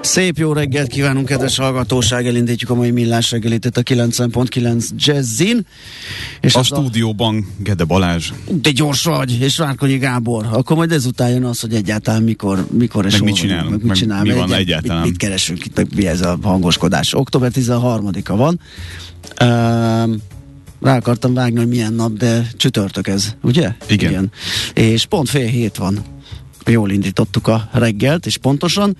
Szép jó reggelt kívánunk, kedves hallgatóság! Elindítjuk a mai millás reggelit itt a 90.9 Jazzin. És a stúdióban a... Gede Balázs. De gyors vagy, és Várkonyi Gábor. Akkor majd ezután jön az, hogy egyáltalán mikor, mikor és meg mit csinálunk, meg, mit csinál, mi van egyáltalán. Mit, mit keresünk itt, meg mi ez a hangoskodás. Október 13-a van. Uh, rá akartam vágni, hogy milyen nap, de csütörtök ez, ugye? Igen. Igen. És pont fél hét van jól indítottuk a reggelt, és pontosan.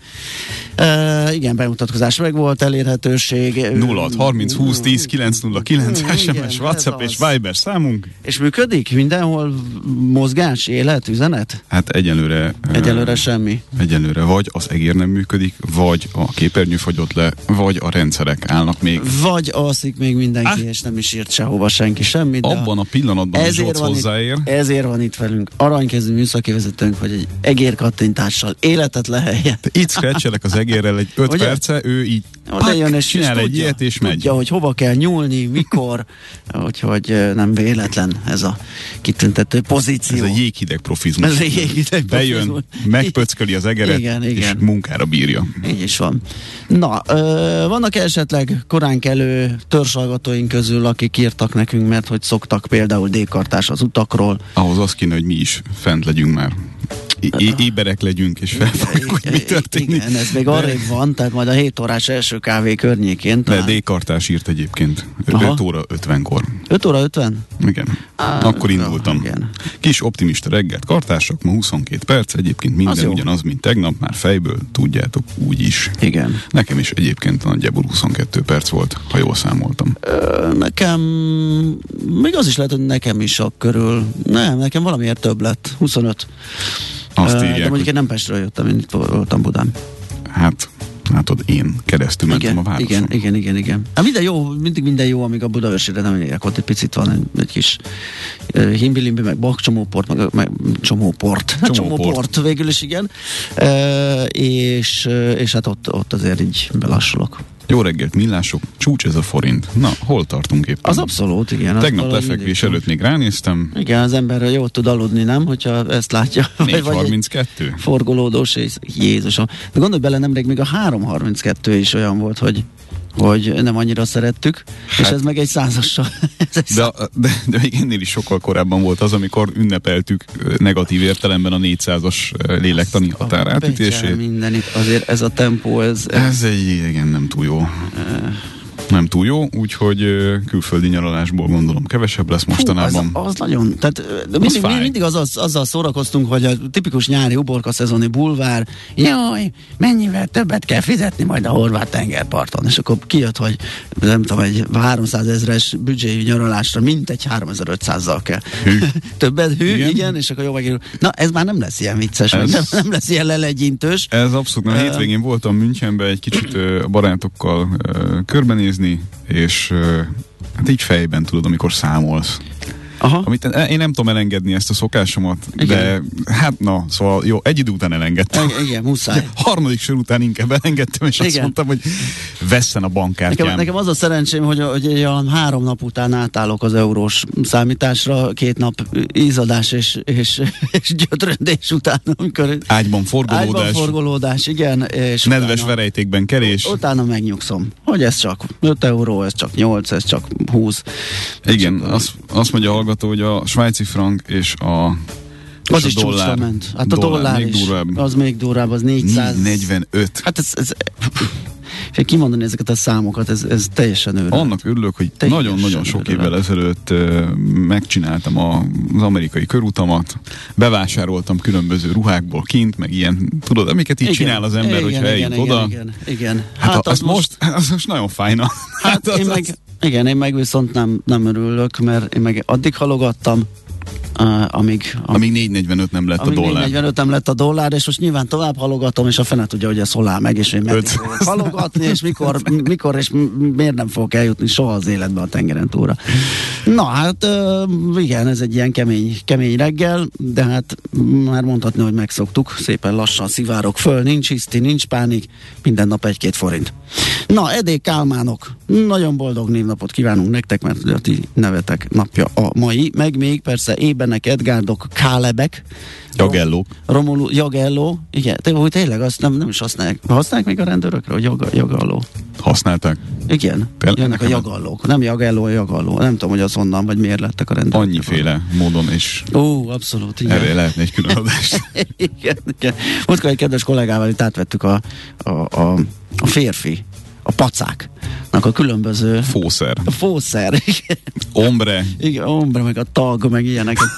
Uh, igen, bemutatkozás meg volt, elérhetőség. 0 30 20 10 9 0 9 SMS, WhatsApp és Viber számunk. És működik mindenhol mozgás, élet, üzenet? Hát egyelőre... Egyelőre semmi. Egyelőre vagy az egér nem működik, vagy a képernyő fagyott le, vagy a rendszerek állnak még. Vagy alszik még mindenki, ah. és nem is írt sehova senki semmit. Abban a, a pillanatban ezért van hozzáér. Itt, ezért van itt velünk aranykezű műszaki vezetőnk, hogy egy egér kattintással életet leheljen. Itt scratchelek az egérrel egy 5 perce, ő így pak, jön és csinál egy tudja, ilyet és megy. Tudja, hogy hova kell nyúlni, mikor, úgyhogy nem véletlen ez a kitüntető pozíció. Ez a jéghideg profizmus. Ez a jéghideg Bejön, megpöcköli az egeret, igen, igen. és munkára bírja. Így is van. Na, ö, vannak esetleg korán kelő törzsalgatóink közül, akik írtak nekünk, mert hogy szoktak például dékartás az utakról. Ahhoz az kéne, hogy mi is fent legyünk már éberek legyünk, és felfogjuk, hogy mi történik. Igen, ez még arrébb van, tehát majd a 7 órás első kávé környékén. Talán... De D-kartás írt egyébként. Aha. 5 óra 50-kor. 5 óra 50? Igen. Á, Akkor indultam. Jó, igen. Kis optimista reggelt kartások, ma 22 perc, egyébként minden ugyanaz, mint tegnap, már fejből, tudjátok, úgy is. Igen. Nekem is egyébként nagyjából 22 perc volt, ha jól számoltam. Ö, nekem, még az is lehet, hogy nekem is a körül, nem, nekem valamiért több lett, 25. Azt írják, De mondjuk én nem Pestről jöttem, én itt voltam Budán. Hát, látod, én keresztül mentem igen, a városon. Igen, igen, igen, igen. Hát minden jó, mindig minden jó, amíg a Budaörsére nem érek, ott egy picit van egy, egy kis uh, himbilimbi, meg bak, csomóport, meg, meg csomóport, csomóport. csomóport végül is igen, uh, és, uh, és hát ott, ott azért így belassulok. Jó reggelt, millások, csúcs ez a forint. Na, hol tartunk éppen? Az abszolút, igen. Tegnap lefekvés előtt még ránéztem. Igen, az ember jól tud aludni, nem? Hogyha ezt látja. 4.32. Forgolódós, és Jézusom. De gondolj bele, nemrég még a 3.32 is olyan volt, hogy hogy nem annyira szerettük, hát, és ez meg egy százassal. de, de, de még ennél is sokkal korábban volt az, amikor ünnepeltük negatív értelemben a 400-as lélektani határátütését. Mindenit, azért ez a tempó, ez... Ez egy, igen, nem túl jó nem túl jó, úgyhogy külföldi nyaralásból gondolom kevesebb lesz mostanában. Hú, az, az nagyon, tehát de mindig, az mindig az, az, azzal szórakoztunk, hogy a tipikus nyári uborka szezoni bulvár, jaj, mennyivel többet kell fizetni majd a horvát tengerparton, és akkor kijött, hogy nem tudom, egy 300 ezres büdzséjű nyaralásra mintegy 3500-zal kell. Hű. Többet hű, igen. igen, és akkor jó megérül. Na, ez már nem lesz ilyen vicces, ez, nem, nem lesz ilyen lelegyintős. Ez abszolút, mert uh, hétvégén voltam Münchenben egy kicsit a barátokkal uh, körbenézni, nézni, és hát így fejben tudod, amikor számolsz. Aha. Amit én nem tudom elengedni ezt a szokásomat, igen. de hát na, szóval jó, egy idő után elengedtem. Igen, igen muszáj. A harmadik sor után inkább elengedtem, és igen. azt mondtam, hogy vesszen a bankkártyám. Nekem, nekem az a szerencsém, hogy, hogy olyan három nap után átállok az eurós számításra, két nap ízadás és, és, és gyötröndés után, amikor... Ágyban forgolódás. Ágyban forgolódás, igen. És Nedves utána, verejtékben kerés. Utána megnyugszom, hogy ez csak 5 euró, ez csak 8, ez csak 20. Igen, azt, azt mondja a hallgató, hogy a svájci frank és a és az a is dollár, ment. Hát a dollár, dollár még is. Durvább. Az még durvább, az 400. 45. Hát ez, ez és kimondani ezeket a számokat, ez, ez teljesen őrült. Annak örülök, hogy nagyon-nagyon sok évvel ezelőtt megcsináltam az amerikai körutamat, bevásároltam különböző ruhákból kint, meg ilyen, tudod, amiket így igen, csinál az ember, igen, hogyha eljut igen, oda. Igen, igen. Hát, hát az, most, most, az most nagyon fájna. Hát, hát én meg, igen, én meg viszont nem, nem örülök, mert én meg addig halogattam, uh, amíg, amíg 445 nem lett amíg a dollár. 445 nem lett a dollár, és most nyilván tovább halogatom, és a fene tudja, hogy ez hol áll meg, és én meddig halogatni, és mikor, mikor és miért nem fogok eljutni soha az életbe a tengeren túlra. Na hát uh, igen, ez egy ilyen kemény, kemény reggel, de hát már mondhatni, hogy megszoktuk, szépen lassan szivárok föl, nincs hiszti, nincs pánik, minden nap egy-két forint. Na, Edék Kálmánok, nagyon boldog névnapot kívánunk nektek, mert a ti nevetek napja a mai, meg még persze Ébenek, Edgárdok, Kálebek, Jagelló. Romulu, Jagelló, igen, de hogy tényleg azt nem, nem is használják. Használják még a rendőrökre, hogy jag, Jagalló? Használták. Igen, Tényleg jönnek a jagallók. Nem Jagelló, a Jagalló. Nem tudom, hogy az onnan, vagy miért lettek a rendőrök. Annyiféle módon is. Ó, abszolút, igen. Erre lehetne egy külön adást. igen, igen. Most egy kedves kollégával itt átvettük a, a, a, a férfi a pacáknak a különböző... Fószer. A fószer. Ombre. Igen, ombre, meg a tag, meg ilyeneket.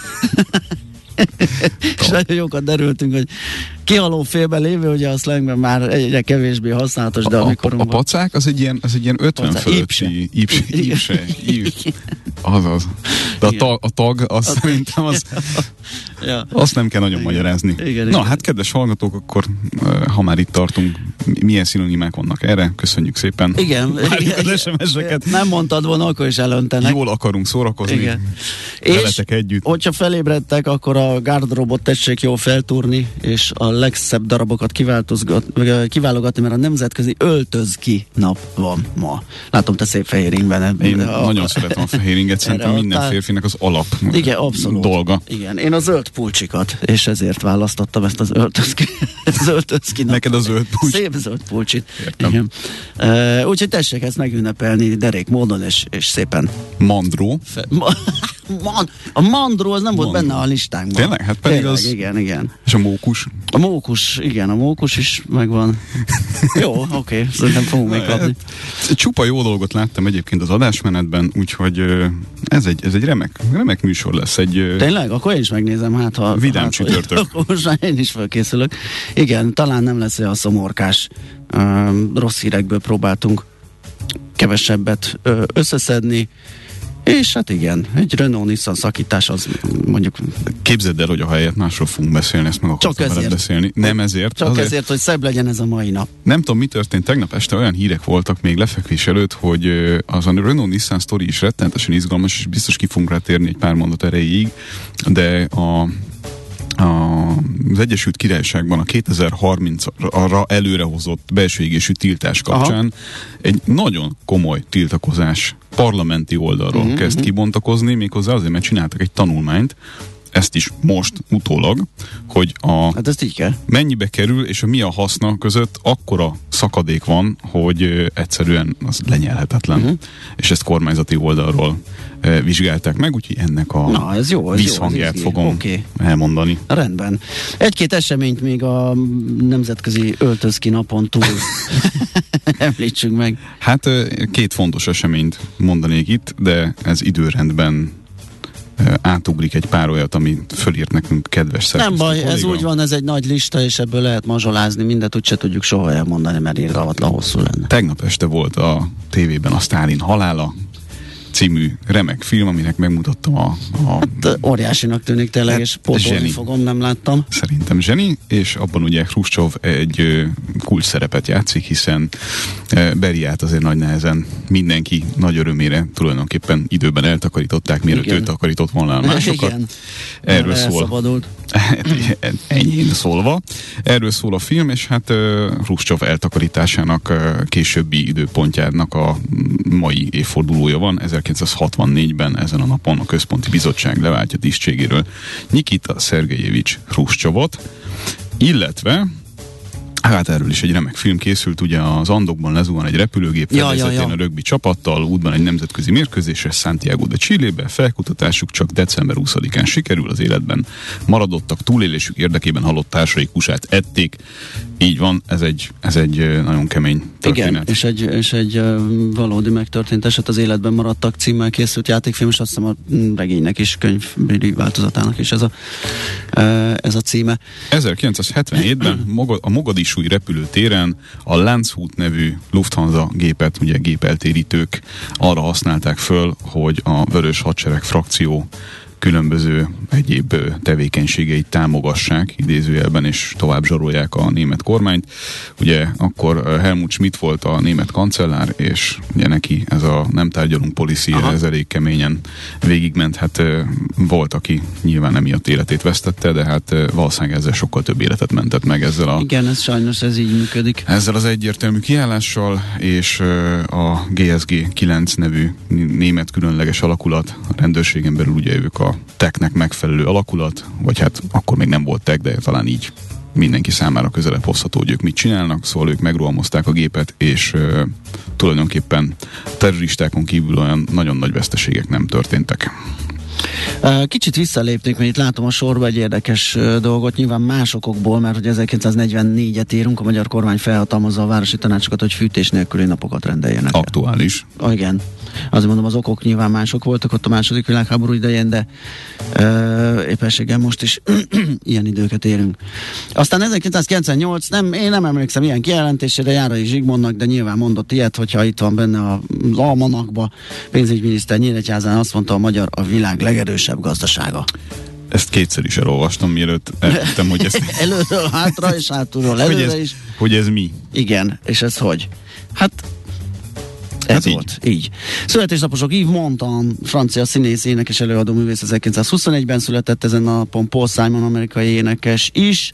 és nagyon jókat derültünk, hogy kihaló félbe lévő, ugye a slangben már egyre kevésbé használatos, de amikor... A, a, a pacák az egy ilyen, az egy ilyen 50 Pacák, fölötti ípse. Ípse, ípse, Azaz. De a tag, a tag azt a szerintem az, ja. azt nem kell nagyon igen. magyarázni. Igen, Na igen. hát kedves hallgatók, akkor ha már itt tartunk, milyen szinonimák vannak erre? Köszönjük szépen. Igen. igen. az SMS-eket. Nem mondtad volna, akkor is elöntenek. Jól akarunk szórakozni. Igen. És együtt. hogyha felébredtek, akkor a gardrobot tessék jól feltúrni, és a legszebb darabokat kiválogatni, mert a nemzetközi öltözki nap van ma. Látom, te szép fehér ingben. Én a, nagyon szeretem a fehér inget, szerintem minden férfinek az alap Igen, abszolút. dolga. Igen, én a zöld pulcsikat, és ezért választottam ezt az öltözki, az öltözki napot. Neked a zöld pulcsi. Szép zöld pulcsit. Igen. Uh, úgyhogy tessék ezt megünnepelni derék módon, és, és szépen. Mandró. Fe, ma, man, a mandró az nem mandró. volt benne a listánkban. Tényleg? Hát pedig Tényleg, az... Igen, igen. És a mókus? A mókus, igen, a mókus is megvan. jó, oké, okay, szerintem fogunk még kapni. Hát, csupa jó dolgot láttam egyébként az adásmenetben, úgyhogy ez egy, ez egy remek, remek műsor lesz. Egy, Tényleg? Akkor én is megnézem, hát ha... Vidám hát, csütörtök. Akkor most én is felkészülök. Igen, talán nem lesz olyan szomorkás. Uh, rossz hírekből próbáltunk kevesebbet összeszedni és hát igen, egy Renault Nissan szakítás az mondjuk... Képzeld el, hogy a helyet másról fogunk beszélni, ezt meg Csak ezért. beszélni. Nem ezért. Csak azért, ezért, hogy szebb legyen ez a mai nap. Nem tudom, mi történt. Tegnap este olyan hírek voltak még lefekvés előtt, hogy az a Renault Nissan sztori is rettenetesen izgalmas, és biztos ki fogunk rá térni egy pár mondat erejéig, de a az Egyesült Királyságban a 2030-ra előrehozott belső égésű tiltás kapcsán Aha. egy nagyon komoly tiltakozás parlamenti oldalról uh-huh, kezd kibontakozni, méghozzá azért, mert csináltak egy tanulmányt, ezt is most utólag, hogy a hát ezt így kell. mennyibe kerül és a mi a haszna között akkora szakadék van, hogy egyszerűen az lenyelhetetlen. Uh-huh. És ezt kormányzati oldalról vizsgálták meg, úgyhogy ennek a Na, ez jó, ez visszhangját jó, ez fogom okay. elmondani. Rendben. Egy-két eseményt még a nemzetközi öltözki napon túl említsünk meg. Hát két fontos eseményt mondanék itt, de ez időrendben átugrik egy pár olyat, ami fölírt nekünk kedves szerkesztő Nem baj, kolléga. ez úgy van, ez egy nagy lista, és ebből lehet mazsolázni, mindet úgyse tudjuk soha elmondani, mert irgalmatlan hosszú lenne. Tegnap este volt a tévében a Stálin halála, című remek film, aminek megmutattam a... a hát, óriásinak tűnik tényleg, hát, és pótolni fogom, nem láttam. Szerintem zseni, és abban ugye Khrushchev egy kulcs szerepet játszik, hiszen Beriát azért nagy nehezen mindenki nagy örömére tulajdonképpen időben eltakarították, mielőtt ő takarított volna a másokat. Igen. Erről szól. Enyhén szólva. Erről szól a film, és hát Khrushchev eltakarításának későbbi időpontjának a mai évfordulója van, 1964-ben ezen a napon a Központi Bizottság leváltja tisztségéről Nikita Szergejevics Hruscsovot, illetve Hát erről is egy remek film készült, ugye az Andokban lezuhan egy repülőgép ja, ja, ja. a rögbi csapattal, útban egy nemzetközi mérkőzésre Santiago de Chile-be, felkutatásuk csak december 20-án sikerül, az életben maradottak túlélésük érdekében halott társaik kusát ették, így van, ez egy, ez egy nagyon kemény történet. Igen, és egy, és egy valódi megtörtént eset az életben maradtak címmel készült játékfilm, és azt hiszem a regénynek is, könyvbeli változatának is ez a, ez a címe. 1977-ben a Mogadisúi repülőtéren a Landshut nevű Lufthansa gépet, ugye gépeltérítők arra használták föl, hogy a Vörös Hadsereg frakció különböző egyéb tevékenységeit támogassák idézőjelben, és tovább zsarolják a német kormányt. Ugye akkor Helmut Schmidt volt a német kancellár, és ugye neki ez a nem tárgyalunk policy, ez elég keményen végigment. Hát volt, aki nyilván emiatt életét vesztette, de hát valószínűleg ezzel sokkal több életet mentett meg ezzel a... Igen, ez sajnos ez így működik. Ezzel az egyértelmű kiállással, és a GSG 9 nevű német különleges alakulat, a rendőrségen belül ugye ők a teknek megfelelő alakulat, vagy hát akkor még nem volt tek, de talán így mindenki számára közelebb hozható, hogy ők mit csinálnak, szóval ők megrohamozták a gépet, és uh, tulajdonképpen terroristákon kívül olyan nagyon nagy veszteségek nem történtek. Kicsit visszalépnék, mert itt látom a sorba egy érdekes dolgot, nyilván másokokból, mert hogy 1944-et írunk, a magyar kormány felhatalmazza a városi tanácsokat, hogy fűtés nélküli napokat rendeljenek. Aktuális. El. Igen. Azért mondom, az okok nyilván mások voltak ott a második világháború idején, de ö, éppenséggel most is ilyen időket érünk. Aztán 1998, nem, én nem emlékszem ilyen kijelentésére Járai Zsigmondnak, de nyilván mondott ilyet, hogyha itt van benne az almanakba, pénzügyminiszter Nyíregyházán azt mondta, a magyar a világ legerősebb gazdasága. Ezt kétszer is elolvastam, mielőtt elhittem, hogy ez... Előről hátra és hátulról előre hogy ez, is. Hogy ez mi? Igen, és ez hogy? Hát ez hát volt, így. így. Születésnaposok Yves Montand, francia színész, énekes előadó művész 1921-ben született ezen a napon, Paul Simon, amerikai énekes is,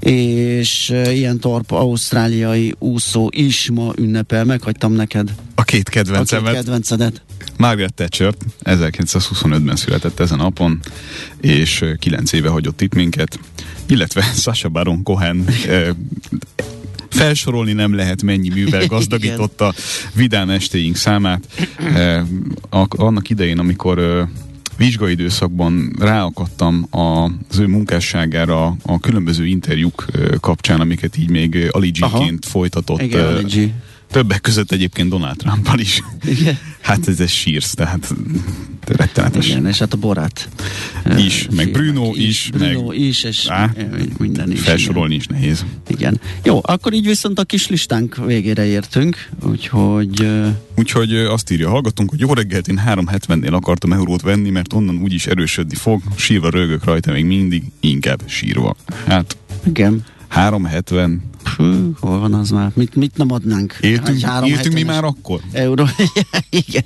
és uh, ilyen torp, ausztráliai úszó is ma ünnepel. Meghagytam neked. A két kedvencemet. A két kedvencedet. Margaret Thatcher 1925-ben született ezen a napon, és 9 éve hagyott itt minket, illetve Sasha Baron Cohen felsorolni nem lehet, mennyi művel gazdagította vidám estéink számát. Annak idején, amikor vizsgaidőszakban ráakadtam az ő munkásságára a különböző interjúk kapcsán, amiket így még Aligi-ként folytatott. Igen, Aligi. Többek között egyébként Donald Trump is. Igen. Hát ez, ez sírsz, tehát rettenetes. Igen, és hát a Borát. Is, meg Bruno is, is Bruno meg, is, és á, minden is. Felsorolni igen. is nehéz. Igen. Jó, akkor így viszont a kis listánk végére értünk, úgyhogy... Úgyhogy azt írja, hallgatunk, hogy jó reggelt, én 370-nél akartam eurót venni, mert onnan úgyis erősödni fog, sírva rögök rajta még mindig, inkább sírva. Hát... Igen. 370 Hú, hol van az már? Mit, mit nem adnánk? Éltünk, éltünk mi már akkor? Euró. Igen.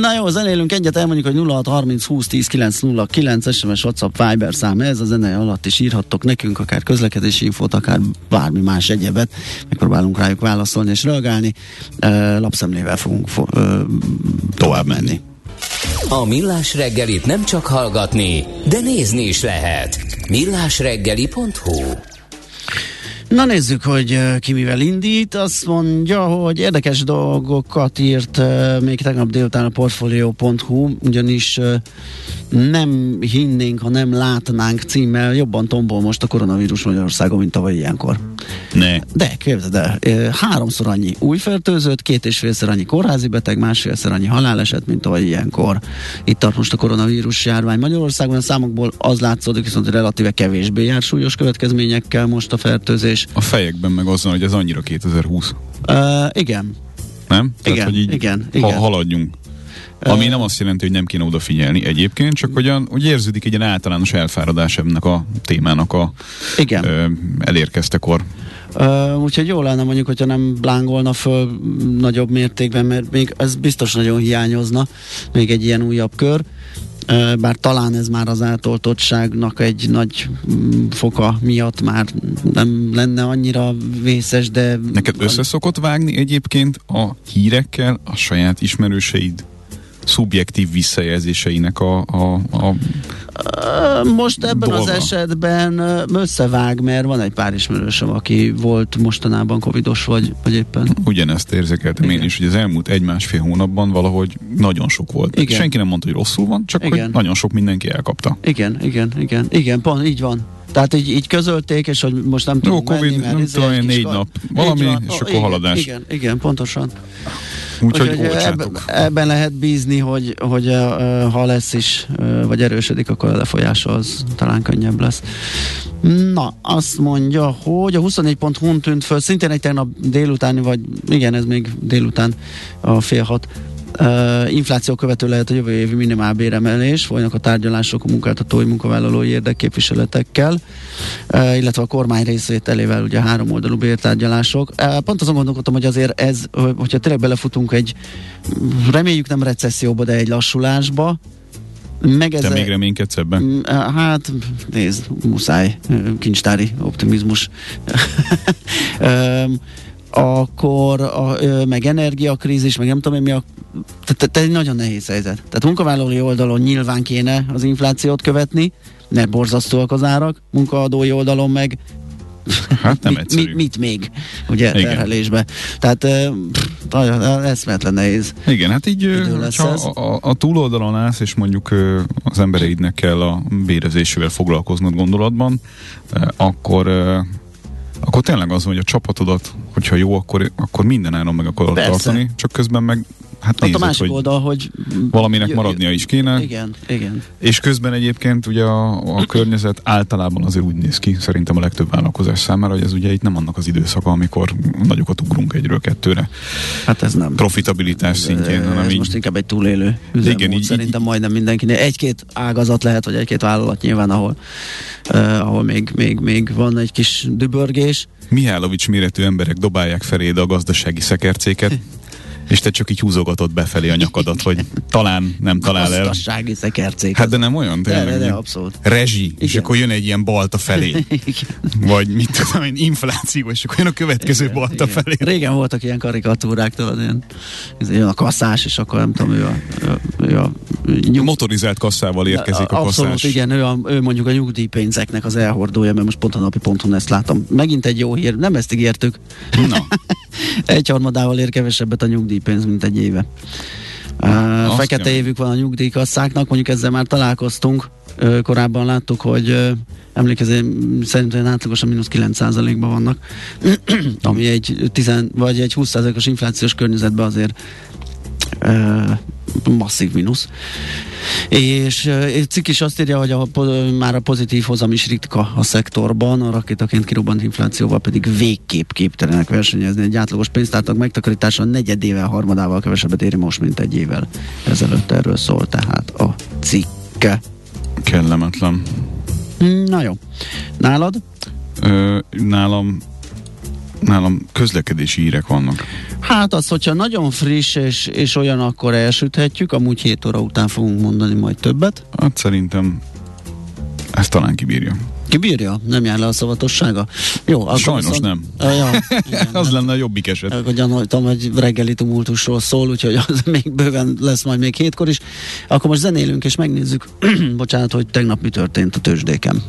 Na jó, zenélünk egyet, elmondjuk, hogy 0630 20 10 909 SMS, WhatsApp, Viber szám ez, a zene alatt is írhattok nekünk, akár közlekedési infót, akár bármi más egyebet. Megpróbálunk rájuk válaszolni és reagálni. Lapszemlével fogunk fo- tovább menni. A Millás reggelit nem csak hallgatni, de nézni is lehet. millásreggeli.hu Na nézzük, hogy ki mivel indít. Azt mondja, hogy érdekes dolgokat írt még tegnap délután a Portfolio.hu, ugyanis nem hinnénk, ha nem látnánk címmel jobban tombol most a koronavírus Magyarországon, mint tavaly ilyenkor. Ne. De, képzeld el, háromszor annyi új fertőzött, két és félszer annyi kórházi beteg, másfélszer annyi haláleset, mint tavaly ilyenkor. Itt tart most a koronavírus járvány Magyarországon, a számokból az látszódik, viszont relatíve kevésbé jár súlyos következményekkel most a fertőzés. A fejekben meg azon, hogy ez annyira 2020. Uh, igen. Nem? Tehát, igen, hogy így igen, ha igen. haladjunk. Ami nem azt jelenti, hogy nem kéne odafigyelni egyébként, csak hogy, hogy érződik egy ilyen általános elfáradás ennek a témának a Igen. Ö, elérkeztekor. Uh, úgyhogy jó lenne mondjuk, hogyha nem blángolna föl nagyobb mértékben, mert még ez biztos nagyon hiányozna, még egy ilyen újabb kör. Bár talán ez már az átoltottságnak egy nagy mm, foka miatt már nem lenne annyira vészes, de... Neked össze szokott vágni egyébként a hírekkel a saját ismerőseid szubjektív visszajelzéseinek a, a, a most ebben dolga. az esetben összevág, mert van egy pár ismerősöm, aki volt mostanában covidos, vagy, vagy éppen. Ugyanezt érzékeltem Igen. én is, hogy az elmúlt egy-másfél hónapban valahogy nagyon sok volt. Igen. Senki nem mondta, hogy rosszul van, csak igen. hogy nagyon sok mindenki elkapta. Igen, igen, igen, igen, pont így van. Tehát így, így közölték, és hogy most nem tudom Jó, Covid, menni, mert nem tudom, négy nap, valami, és akkor igen, haladás. Igen, igen, pontosan. Úgyhogy úgy, ebben, lehet bízni, hogy, hogy ha lesz is, vagy erősödik, akkor a lefolyása az talán könnyebb lesz. Na, azt mondja, hogy a 24.hu tűnt föl, szintén egy tegnap délutáni, vagy igen, ez még délután a fél hat Uh, infláció követő lehet a jövő évi minimálbéremelés, folynak a tárgyalások a munkáltatói munkavállalói érdekképviseletekkel, uh, illetve a kormány részvételével ugye három oldalú bértárgyalások. Uh, pont azon gondolkodtam, hogy azért ez, hogyha tényleg belefutunk egy, reméljük nem recesszióba, de egy lassulásba, meg Te még reménykedsz ebben? Mm, hát, nézd, muszáj, kincstári optimizmus. akkor a, meg energiakrízis, meg nem tudom én mi a tehát egy nagyon nehéz helyzet. Tehát munkavállalói oldalon nyilván kéne az inflációt követni, mert borzasztóak az árak, munkaadói oldalon meg Hát nem mit, mit, mit még, ugye, Igen. terhelésbe. Tehát nagyon eszmetlen nehéz. Igen, hát így ha a, a túloldalon állsz, és mondjuk az embereidnek kell a bérezésével foglalkoznod gondolatban, akkor akkor tényleg az, hogy a csapatodat, hogyha jó, akkor, akkor minden áron meg akarod tartani, csak közben meg hát nézed, a másik hogy oldal, hogy valaminek j- maradnia is kéne. Igen, igen. És közben egyébként ugye a, a környezet általában azért úgy néz ki, szerintem a legtöbb vállalkozás számára, hogy ez ugye itt nem annak az időszaka, amikor nagyokat ugrunk egyről kettőre. Hát ez nem. Profitabilitás szintjén, ez hanem így... most inkább egy túlélő üzemmód, igen, így, szerintem így, majdnem mindenkinek. Egy-két ágazat lehet, vagy egy-két vállalat nyilván, ahol, uh, ahol még, még, még van egy kis dübörgés. Mihálovics méretű emberek dobálják feléd a gazdasági szekercéket. És te csak így húzogatod befelé a nyakadat, hogy talán nem talál el. Gazdasági szekercék. Hát de nem olyan, tényleg. De, de, de abszolút. Rezsi, Igen. és akkor jön egy ilyen balta felé. Igen. Vagy mit tudom én, infláció, és akkor jön a következő Igen, balta Igen. felé. Régen voltak ilyen karikatúrák, tudod, ilyen, jön a kasszás, és akkor nem tudom, ő a, ő a nyug... Motorizált kasszával érkezik a, a kasszás. Abszolút, igen, ő, a, ő mondjuk a nyugdíjpénzeknek az elhordója, mert most pont a napi ponton ezt látom. Megint egy jó hír, nem ezt ígértük. Na. egy harmadával ér kevesebbet a nyugdíj nyugdíjpénz, mint egy éve. Uh, fekete kell. évük van a nyugdíjkasszáknak, mondjuk ezzel már találkoztunk. Uh, korábban láttuk, hogy uh, emlékező, szerintem átlagosan mínusz 9%-ban vannak, ami egy 10 vagy egy 20%-os inflációs környezetben azért masszív mínusz. És egy cikk is azt írja, hogy a, már a pozitív hozam is ritka a szektorban, a rakétaként kirobbant inflációval pedig végképp képtelenek versenyezni. Egy átlagos pénztártak megtakarítása a negyedével, harmadával kevesebbet éri most, mint egy évvel ezelőtt erről szól tehát a cikke. Kellemetlen. Na jó. Nálad? Ö, nálam nálam közlekedési hírek vannak. Hát az, hogyha nagyon friss és, és olyan, akkor elsüthetjük, amúgy 7 óra után fogunk mondani majd többet. Hát szerintem ezt talán kibírja. Kibírja? Nem jár le a szavatossága? Jó, akkor Sajnos viszont... nem. Uh, ja, igen, az lenne a jobbik eset. Akkor gyanoltam, hogy reggeli tumultusról szól, úgyhogy az még bőven lesz majd még hétkor is. Akkor most zenélünk és megnézzük, bocsánat, hogy tegnap mi történt a tőzsdéken.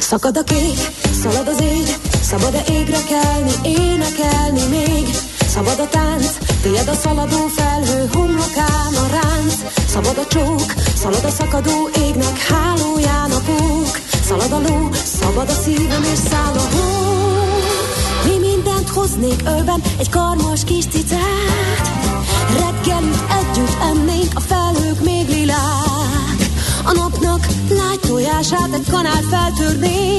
Szakad a kép, szalad az ég, szabad-e égre kelni, énekelni még? Szabad a tánc, tiéd a szaladó felhő, homlokán a ránc. Szabad a csók, szalad a szakadó égnek hálóján a pók. Szalad a ló, szabad a szívem és száll a hó. Mi mindent hoznék ölben, egy karmas kis cicát. Reggelüt együtt ennénk, a felhők még lilák. A napnak lágy tojását egy kanál feltörné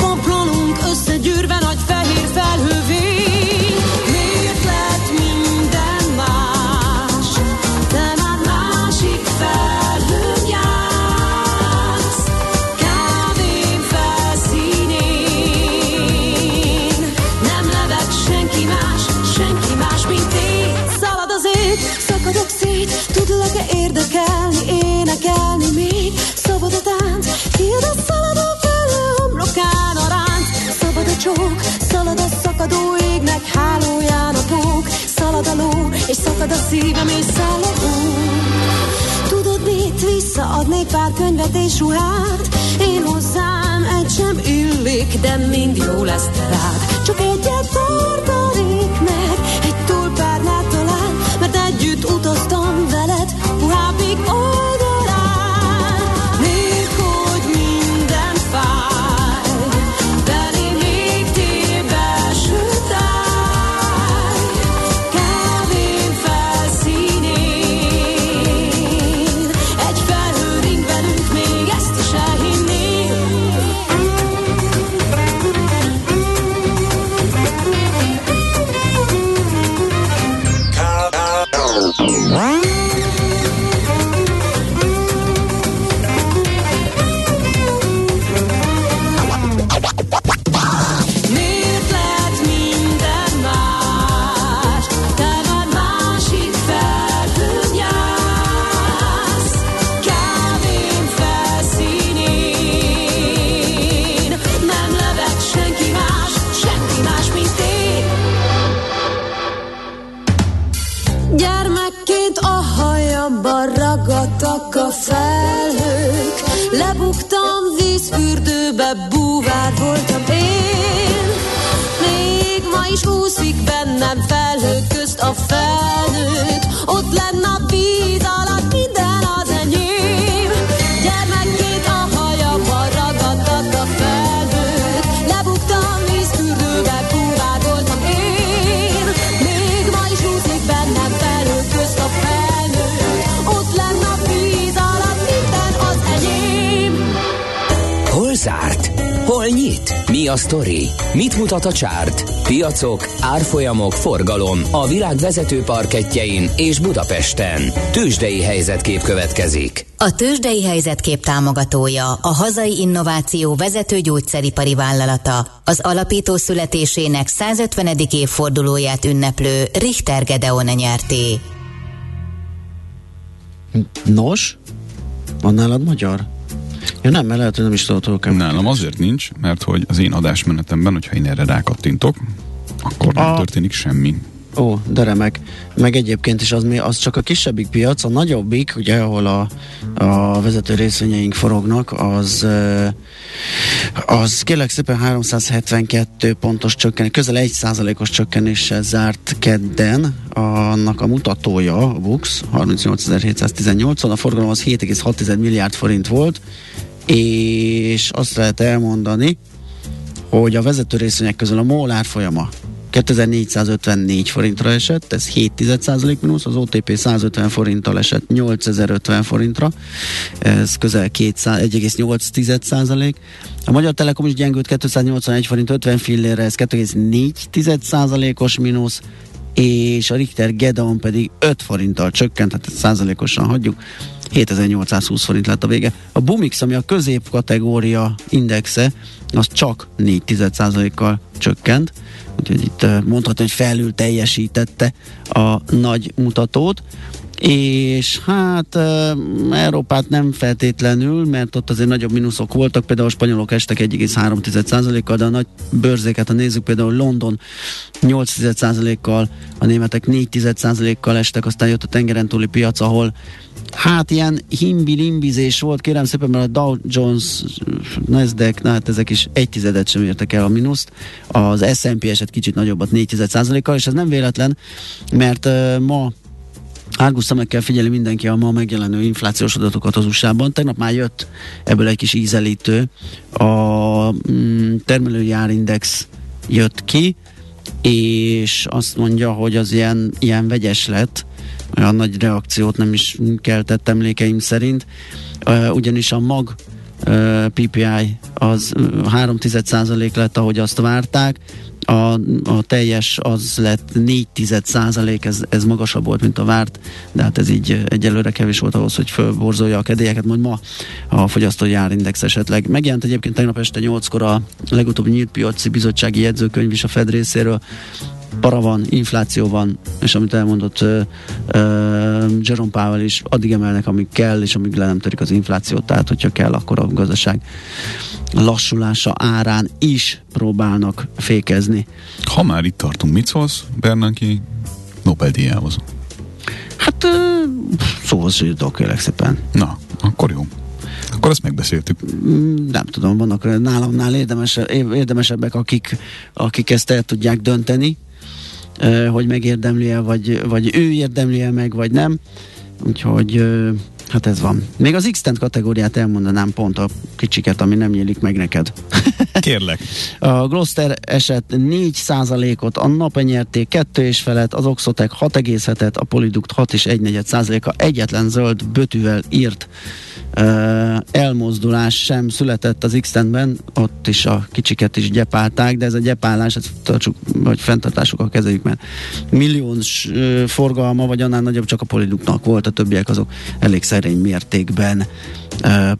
Paplonunk összegyűrve nagy fehér felhővé égnek hálóján a pók Szalad a ló, és szakad a szívem és száll a Tudod mit, visszaadnék pár könyvet és ruhát? Én hozzám egy sem illik, de mind jó lesz rád. Csak egyet tartanék meg, egy túlpárnát talán Mert együtt utaztam veled, puhábbik oldalán mutat a csárt? Piacok, árfolyamok, forgalom a világ vezető parketjein és Budapesten. Tősdei helyzetkép következik. A Tősdei helyzetkép támogatója a hazai innováció vezető gyógyszeripari vállalata, az alapító születésének 150. évfordulóját ünneplő Richter Gedeon nyerté. Nos, van nálad magyar? Ja nem, mert lehet, hogy nem is tudok. Nálam azért nincs, mert hogy az én adásmenetemben, hogyha én erre rákattintok, akkor nem a... történik semmi. Ó, de remek. Meg egyébként is az, az csak a kisebbik piac, a nagyobbik, ugye, ahol a, a vezető részvényeink forognak, az az kérlek szépen 372 pontos csökkenés, közel 1 százalékos csökkenéssel zárt kedden, annak a mutatója, a BUX 38.718-on, a forgalom az 7,6 milliárd forint volt, és azt lehet elmondani, hogy a vezető részvények közül a MOL árfolyama 2454 forintra esett, ez 7% mínusz, az OTP 150 forinttal esett 8050 forintra, ez közel 1,8 százalék. A Magyar Telekom is gyengült 281 forint 50 fillére, ez 2,4 százalékos mínusz, és a Richter Gedeon pedig 5 forinttal csökkent, tehát százalékosan hagyjuk, 7820 forint lett a vége. A Bumix, ami a középkategória indexe, az csak 4% kal csökkent, úgyhogy itt mondhatni, hogy felül teljesítette a nagy mutatót és hát Európát nem feltétlenül, mert ott azért nagyobb mínuszok voltak, például a spanyolok estek 1,3%-kal, de a nagy bőrzéket, ha nézzük, például London 8%-kal, a németek 4%-kal estek, aztán jött a tengeren túli piac, ahol Hát ilyen himbi-limbizés volt, kérem szépen, mert a Dow Jones, Nasdaq, na hát ezek is egy tizedet sem értek el a mínuszt. Az S&P eset kicsit nagyobbat 4 kal és ez nem véletlen, mert uh, ma Árgus szemekkel figyeli mindenki a ma megjelenő inflációs adatokat az USA-ban. Tegnap már jött ebből egy kis ízelítő. A mm, termelői árindex jött ki, és azt mondja, hogy az ilyen, ilyen vegyes lett, olyan nagy reakciót nem is keltett emlékeim szerint, ugyanis a mag PPI az 3 lett, ahogy azt várták, a, a teljes az lett 4 százalék, ez, ez magasabb volt, mint a várt, de hát ez így egyelőre kevés volt ahhoz, hogy fölborzolja a kedélyeket, majd ma a fogyasztói árindex esetleg. Megjelent egyébként tegnap este 8-kor a legutóbbi nyílt piaci bizottsági jegyzőkönyv is a Fed részéről, para van, infláció van, és amit elmondott uh, uh, Jerome Powell is, addig emelnek, amíg kell, és amíg le nem törik az inflációt, tehát hogyha kell, akkor a gazdaság lassulása árán is próbálnak fékezni. Ha már itt tartunk, mit szólsz Bernanki Nobel-díjához? Hát szóval jutok, kérlek szépen. Na, akkor jó. Akkor ezt megbeszéltük. Mm, nem tudom, vannak nálamnál érdemes, érdemesebbek, akik, akik ezt el tudják dönteni hogy megérdemli-e, vagy, vagy ő érdemli-e meg, vagy nem. Úgyhogy hát ez van. Még az x kategóriát elmondanám pont a kicsiket, ami nem nyílik meg neked. Kérlek. a Gloster eset 4% ot a nap nyerték 2 és felett, az Oxotec 6,7-et, a Polyduct 6 és 1 a egyetlen zöld bötűvel írt elmozdulás sem született az x ott is a kicsiket is gyepálták, de ez a gyepálás, ezt tartsuk, vagy fenntartásokkal kezeljük, mert milliós forgalma, vagy annál nagyobb csak a poliduknak volt, a többiek azok elég szerény mértékben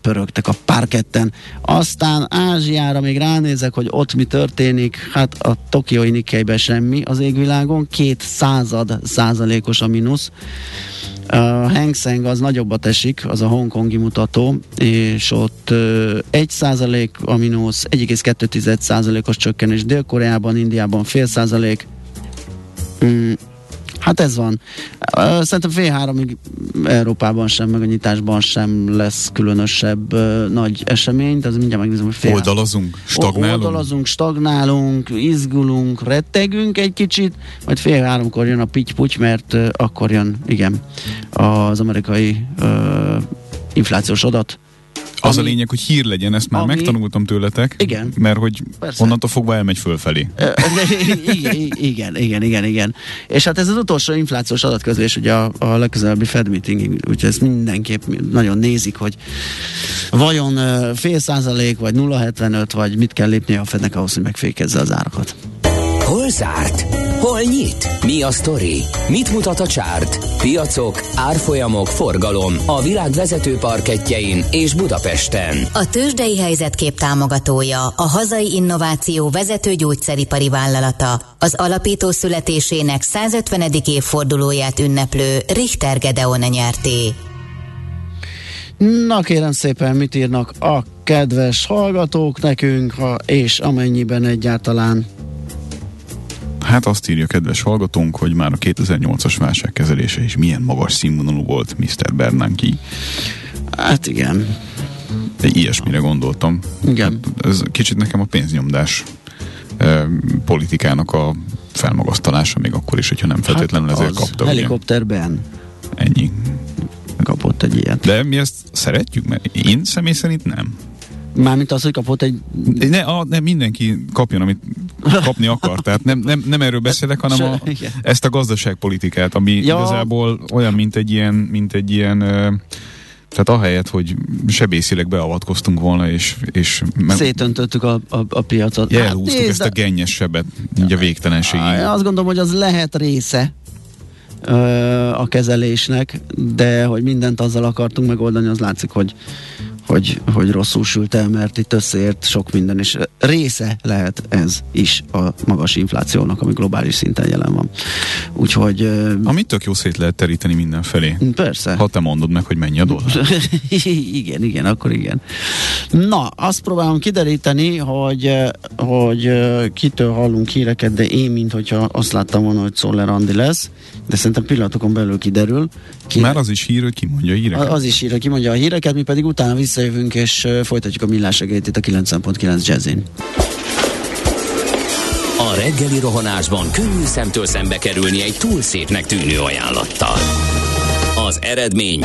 pörögtek a parketten. Aztán Ázsiára még ránézek, hogy ott mi történik, hát a tokiói Nikkeiben semmi az égvilágon, két század százalékos a mínusz, a Hang Seng az nagyobbat esik, az a hongkongi mutató, és ott uh, 1 százalék a mínusz, 1,2 százalékos csökkenés. Dél-Koreában, Indiában fél százalék, mm, Hát ez van. Szerintem fél háromig Európában sem, meg a nyitásban sem lesz különösebb nagy esemény, tehát mindjárt megnézem, hogy fél Oldalazunk, stagnálunk. Oldalazunk, stagnálunk, izgulunk, rettegünk egy kicsit, majd fél háromkor jön a pitty mert akkor jön, igen, az amerikai uh, inflációs adat, az ami, a lényeg, hogy hír legyen, ezt már ami, megtanultam tőletek. Igen. Mert hogy Persze. onnantól fogva elmegy fölfelé. igen, igen, igen, igen, igen. És hát ez az utolsó inflációs adatközlés, ugye a, a legközelebbi Fed meeting, úgyhogy ezt mindenképp nagyon nézik, hogy vajon fél százalék, vagy 0,75, vagy mit kell lépni a Fednek ahhoz, hogy megfékezze az árakat. Hol zárt? Hol nyit? Mi a sztori? Mit mutat a csárt? Piacok, árfolyamok, forgalom a világ vezető parketjein és Budapesten. A tőzsdei helyzetkép támogatója, a hazai innováció vezető gyógyszeripari vállalata, az alapító születésének 150. évfordulóját ünneplő Richter Gedeon nyerté. Na kérem szépen, mit írnak a kedves hallgatók nekünk, ha és amennyiben egyáltalán Hát azt írja kedves hallgatónk, hogy már a 2008-as válság kezelése is milyen magas színvonalú volt Mr. Bernanke. Hát igen. De ilyesmire gondoltam. Igen. Hát ez kicsit nekem a pénznyomdás eh, politikának a felmagasztalása, még akkor is, hogyha nem feltétlenül hát ezért kapta. Helikopterben. Ugye? Ennyi. Kapott egy ilyet. De mi ezt szeretjük? Mert én személy szerint nem. Mármint az, hogy kapott egy... Ne, a, ne mindenki kapjon, amit kapni akar. Tehát nem, nem, nem erről beszélek, hanem a, ezt a gazdaságpolitikát, ami ja. igazából olyan, mint egy ilyen, mint egy ilyen tehát ahelyett, hogy sebészileg beavatkoztunk volna, és... és meg... Szétöntöttük a, a, a piacot. Elhúztuk hát, ezt a gennyes sebet, így a végtelenségig. Azt gondolom, hogy az lehet része a kezelésnek, de hogy mindent azzal akartunk megoldani, az látszik, hogy, hogy, hogy rosszul sült el, mert itt összeért sok minden, és része lehet ez is a magas inflációnak, ami globális szinten jelen van. Úgyhogy... Amit tök jó szét lehet teríteni mindenfelé. Persze. Ha te mondod meg, hogy mennyi a dollár. igen, igen, akkor igen. Na, azt próbálom kideríteni, hogy, hogy kitől hallunk híreket, de én, mint hogyha azt láttam volna, hogy Szoller Andi lesz, de szerintem pillanatokon belül kiderül. Ki... Már az is hír, hogy kimondja a híreket. Az is hír, hogy kimondja a híreket, mi pedig utána visszajövünk, és folytatjuk a millás itt a 90.9 Jazzin. A reggeli rohanásban könnyű szemtől szembe kerülni egy túl szépnek tűnő ajánlattal. Az eredmény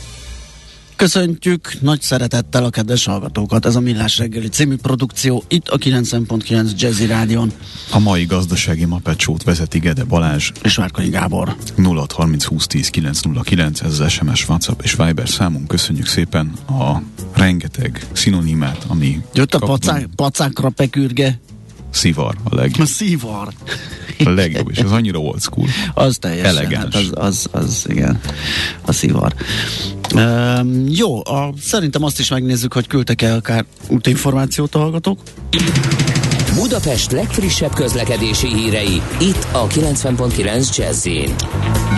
Köszöntjük nagy szeretettel a kedves hallgatókat. Ez a Millás reggeli című produkció itt a 90.9 Jazzy Rádion. A mai gazdasági mapecsót vezeti Gede Balázs és Várkonyi Gábor. 0630 20 10 909, ez az SMS, WhatsApp és Viber számunk. Köszönjük szépen a rengeteg szinonimát, ami... Jött a pacák, pacákra pekürge. Szivar a leg. A szivar. A legjobb, és az annyira old school. Az teljesen. Elegáns. Hát az, az, az, igen. A szivar. Um, jó, a, szerintem azt is megnézzük, hogy küldtek-e akár útinformációt a hallgatók. Budapest legfrissebb közlekedési hírei, itt a 90.9 jazz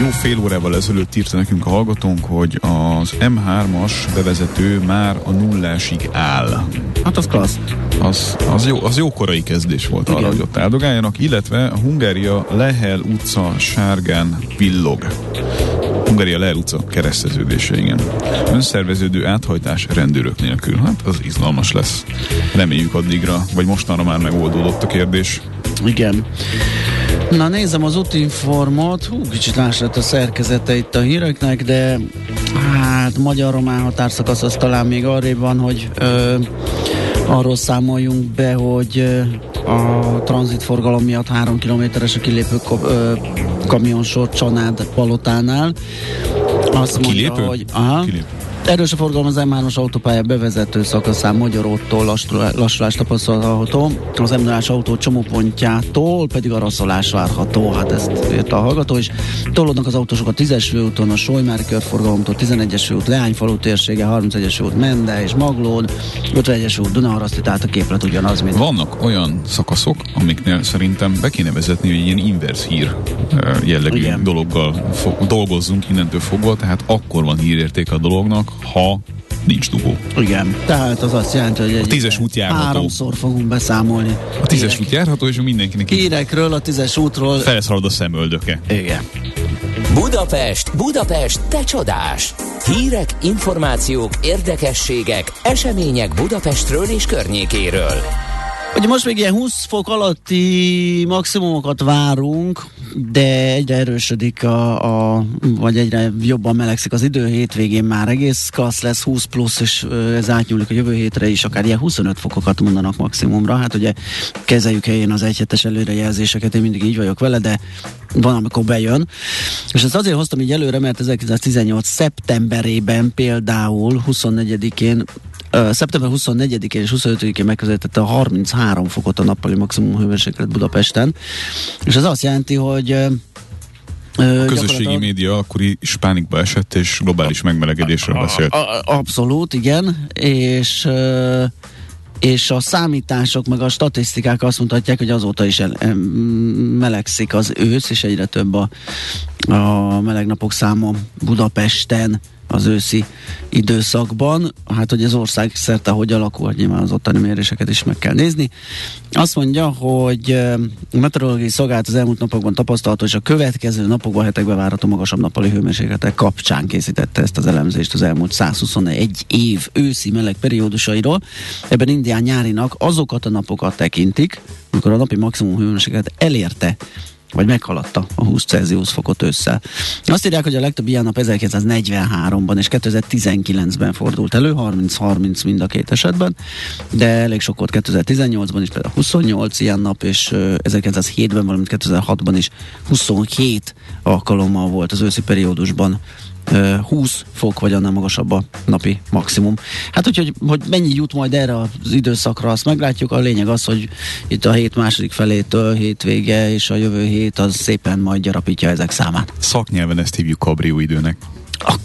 Jó fél órával ezelőtt írta nekünk a hallgatónk, hogy az M3-as bevezető már a nullásig áll. Hát az klassz. Az, az, jó, az jó korai kezdés volt Igen. arra, hogy ott áldogáljanak, illetve a Hungária Lehel utca sárgán villog. Hungária Leher utca kereszteződése, igen. Önszerveződő áthajtás rendőrök nélkül. Hát az izgalmas lesz. Reméljük addigra, vagy mostanra már megoldódott a kérdés. Igen. Na nézem az útinformot, hú, kicsit más lett a szerkezete itt a híreknek, de hát magyar-román határszakasz az talán még arrébb van, hogy ö, arról számoljunk be, hogy a tranzitforgalom miatt 3 kilométeres a kilépő kamionsor Csanád Palotánál. Azt mondja, kilépő? hogy aha, kilépő. Erős a forgalom az M3-as autópálya bevezető szakaszán Magyaróttól lassulás tapasztalható. Az m autó csomópontjától pedig a rasszolás várható. Hát ezt írta a hallgató is. Tolódnak az autósok a 10-es főúton, a Solymári körforgalomtól 11-es főút Leányfalu térsége, 31-es főút Mende és Maglód, 51-es főút Dunaharaszti, tehát a képlet ugyanaz, mint... Vannak olyan szakaszok, amiknél szerintem be kéne vezetni, hogy ilyen inverse hír jellegű Igen. dologgal fo- dolgozzunk innentől fogva, tehát akkor van hírérték a dolognak, ha nincs dugó. Igen, tehát az azt jelenti, hogy egy a tízes út járható. Háromszor fogunk beszámolni. A tízes út járható, és mindenkinek hírekről, a tízes útról. Felszalad a szemöldöke. Igen. Budapest, Budapest, te csodás! Hírek, információk, érdekességek, események Budapestről és környékéről. Ugye most még ilyen 20 fok alatti maximumokat várunk, de egyre erősödik a, a vagy egyre jobban melegszik az idő, hétvégén már egész klassz lesz 20 plusz, és ez átnyúlik a jövő hétre is, akár ilyen 25 fokokat mondanak maximumra. Hát ugye kezeljük helyén az egyhetes előrejelzéseket, én mindig így vagyok vele, de van, amikor bejön. És ezt azért hoztam így előre, mert 1918. szeptemberében például 24-én szeptember 24-én és 25-én megközelítette a 33 fokot a nappali maximum hőmérséklet Budapesten, és ez azt jelenti, hogy a közösségi média akkori pánikba esett, és globális megmelegedésről beszélt. Abszolút, igen, és és a számítások, meg a statisztikák azt mutatják, hogy azóta is el, melegszik az ősz, és egyre több a, a meleg napok száma Budapesten az őszi időszakban. Hát, hogy az ország szerte hogy alakul, hogy nyilván az ottani méréseket is meg kell nézni. Azt mondja, hogy a meteorológiai szolgálat az elmúlt napokban tapasztalható, és a következő napokban, hetekben várható magasabb nappali hőmérsékletek kapcsán készítette ezt az elemzést az elmúlt 121 év őszi meleg periódusairól. Ebben Indián nyárinak azokat a napokat tekintik, amikor a napi maximum hőmérséklet elérte vagy meghaladta a 20 Celsius fokot össze. Azt írják, hogy a legtöbb ilyen nap 1943-ban és 2019-ben fordult elő, 30-30 mind a két esetben, de elég sok volt 2018-ban is, például 28 ilyen nap, és 1907-ben, valamint 2006-ban is 27 alkalommal volt az őszi periódusban 20 fok vagy annál magasabb a napi maximum. Hát úgyhogy, hogy mennyi jut majd erre az időszakra, azt meglátjuk. A lényeg az, hogy itt a hét második felétől hétvége és a jövő hét az szépen majd gyarapítja ezek számát. Szaknyelven ezt hívjuk kabrió időnek.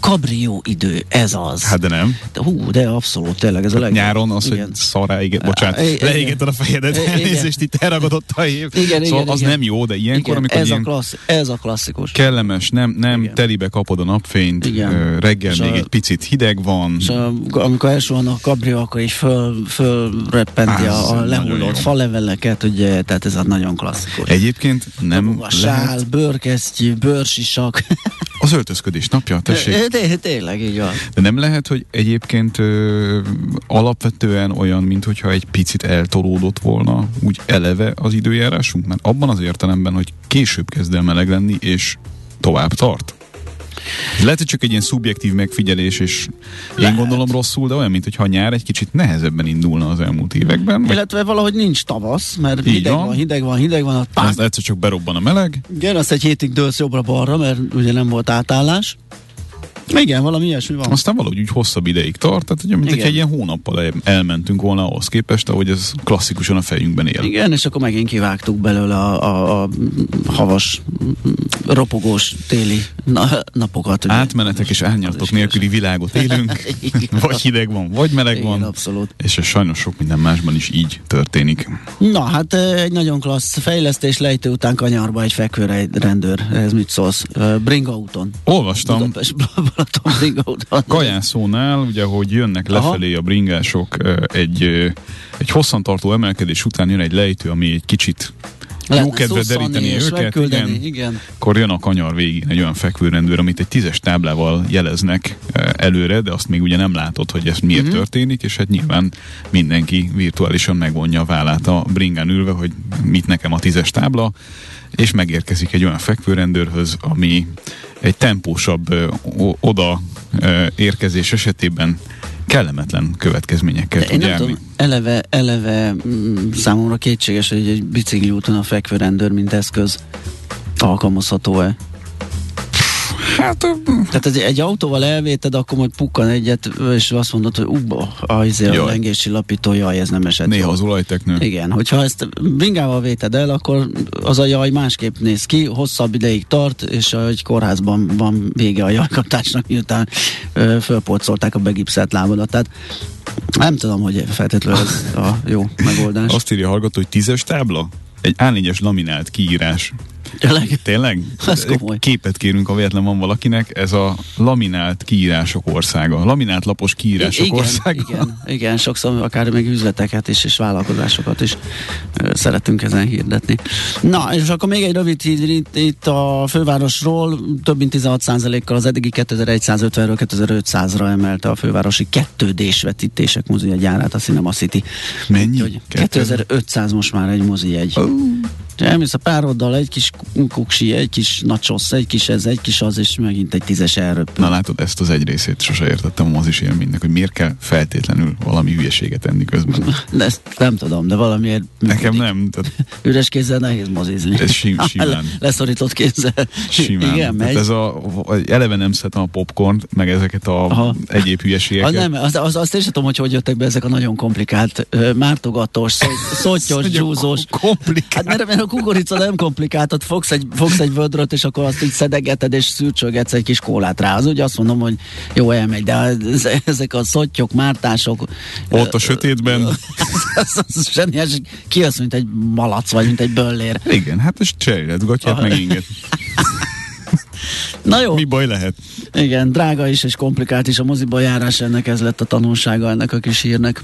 Kabrió idő, ez az. Hát de nem. De, hú, de abszolút, tényleg ez a leg... Nyáron az, igen. hogy szará, igen, bocsánat, leégetted a fejedet, elnézést, itt elragadott a év. Igen, szóval igen, az igen. nem jó, de ilyenkor, igen, amikor ez, ilyen a klassz, ez a klasszikus. Kellemes, nem, nem igen. telibe kapod a napfényt, igen. reggel és még a, egy picit hideg van. És a, amikor első van a kabrió, akkor is föl, fölreppenti a, a lehullott faleveleket, ugye, tehát ez a nagyon klasszikus. Egyébként nem a sál, lehet... bőrkesztyű, bőrsisak. Az öltözködés napja, tessék. De, tényleg, így van. De nem lehet, hogy egyébként ö, alapvetően olyan, mintha egy picit eltolódott volna úgy eleve az időjárásunk? Mert abban az értelemben, hogy később kezd el meleg lenni, és tovább tart. Lehet, hogy csak egy ilyen szubjektív megfigyelés, és Lehet. én gondolom rosszul, de olyan, mintha nyár egy kicsit nehezebben indulna az elmúlt években. Vagy... Illetve valahogy nincs tavasz, mert Így hideg van. van, hideg van, hideg van. Az egyszer csak berobban a meleg. Igen, azt egy hétig dőlsz jobbra-balra, mert ugye nem volt átállás. Igen, valami ilyesmi van. Aztán valahogy úgy hosszabb ideig tart, tehát ugye, mint egy ilyen hónappal el, elmentünk volna ahhoz képest, ahogy ez klasszikusan a fejünkben él. Igen, és akkor megint kivágtuk belőle a, a, a havas, ropogós téli na, napokat. Ugye? Átmenetek és árnyalatok nélküli világot élünk, vagy hideg van, vagy meleg Igen, van, abszolút. és ez sajnos sok minden másban is így történik. Na, hát egy nagyon klassz fejlesztés lejtő után kanyarba egy fekvőrendőr. Ez mit szólsz? Bringa úton. Olvastam. Budapest, Kajászónál, ugye, hogy jönnek Aha. lefelé a bringások, egy, egy hosszantartó emelkedés után jön egy lejtő, ami egy kicsit jó kedve deríteni őket, igen, igen. Akkor jön a kanyar végén egy olyan fekvőrendőr, amit egy tízes táblával jeleznek előre, de azt még ugye nem látod, hogy ez miért uh-huh. történik, és hát nyilván mindenki virtuálisan megvonja a vállát a bringán ülve, hogy mit nekem a tízes tábla, és megérkezik egy olyan fekvőrendőrhöz, ami egy tempósabb oda érkezés esetében kellemetlen következményekkel tud járni. tudom, eleve, eleve mm, számomra kétséges, hogy egy bicikli úton a fekvőrendőr, mint eszköz alkalmazható-e. Hát, Tehát egy, egy autóval elvéted, akkor majd pukkan egyet, és azt mondod, hogy ubba, a, izé, a lengési lapító, jaj, ez nem esett. Néha jól. az olajteknő. Igen, hogyha ezt bringával véted el, akkor az a jaj másképp néz ki, hosszabb ideig tart, és egy kórházban van vége a jajkaptásnak, miután ö, fölporcolták a begipszelt lábadat. Tehát nem tudom, hogy feltétlenül ez a jó megoldás. Azt írja a hallgató, hogy tízes tábla? Egy A4-es laminált kiírás. Tényleg? Tényleg? Ez komoly. Képet kérünk, ha véletlen van valakinek. Ez a laminált kiírások országa. Laminált lapos kiírások igen, országa. Igen, igen, sokszor akár még üzleteket is, és vállalkozásokat is ö, szeretünk ezen hirdetni. Na, és akkor még egy rövid hír itt, itt a fővárosról. Több mint 16%-kal az eddigi 2150-ről 2500-ra emelte a fővárosi kettődés vetítések mozi gyárát, a Cinema City. Mennyi? Úgy, 2500 most már egy mozi egy. Uh. Elmész a pároddal, egy kis kuksi, egy kis nachos, egy kis ez, egy kis az, és megint egy tízes elröppül. Na látod, ezt az egy részét sose értettem az is élménynek, hogy miért kell feltétlenül valami hülyeséget enni közben. De ezt nem tudom, de valamiért működik. Nekem nem. Tehát... Üres kézzel nehéz mozizni. Ez sim, simán. Le, leszorított kézzel. Simán. Igen, megy. ez a, eleve nem szeretem a popcorn, meg ezeket a Aha. egyéb hülyeségeket. A nem, az, az, azt én sem tudom, hogy hogy jöttek be ezek a nagyon komplikált, mártogatós, szottyos, dzsúzós. Komplikált. Hát mert, mert a kukorica nem komplikált, fogsz egy, fogsz egy vödröt, és akkor azt így szedegeted, és szürcsögetsz egy kis kólát rá. Az ugye azt mondom, hogy jó, elmegy, de ezek a szottyok, mártások. Ott a sötétben. az, az zseniás, ki az, mint egy malac, vagy mint egy böllér. Igen, hát és cserélhetgatják meg inget. Na jó. Mi baj lehet? Igen, drága is és komplikált is a moziba járás, ennek ez lett a tanulsága ennek a kis hírnek.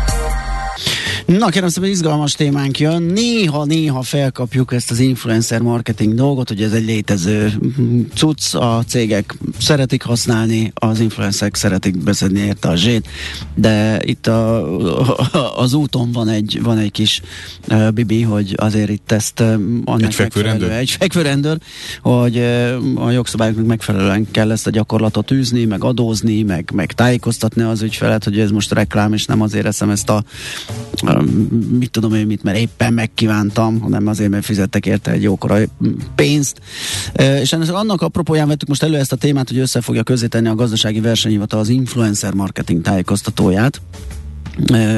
Na kérem szépen izgalmas témánk jön. Néha-néha felkapjuk ezt az influencer marketing dolgot, hogy ez egy létező cucc, a cégek szeretik használni, az influencerek szeretik beszedni érte a zsét, de itt a, az úton van egy, van egy kis uh, bibi, hogy azért itt ezt uh, annak egy fekvőrendőr. Egy fekvőrendőr, hogy uh, a jogszabályoknak megfelelően kell ezt a gyakorlatot űzni, meg adózni, meg, meg tájékoztatni az ügyfelet, hogy ez most reklám, és nem azért eszem ezt a mit tudom én mit, mert éppen megkívántam, hanem azért, mert fizettek érte egy jókora pénzt. És ennek annak apropóján vettük most elő ezt a témát, hogy össze fogja tenni a gazdasági versenyhivatal az influencer marketing tájékoztatóját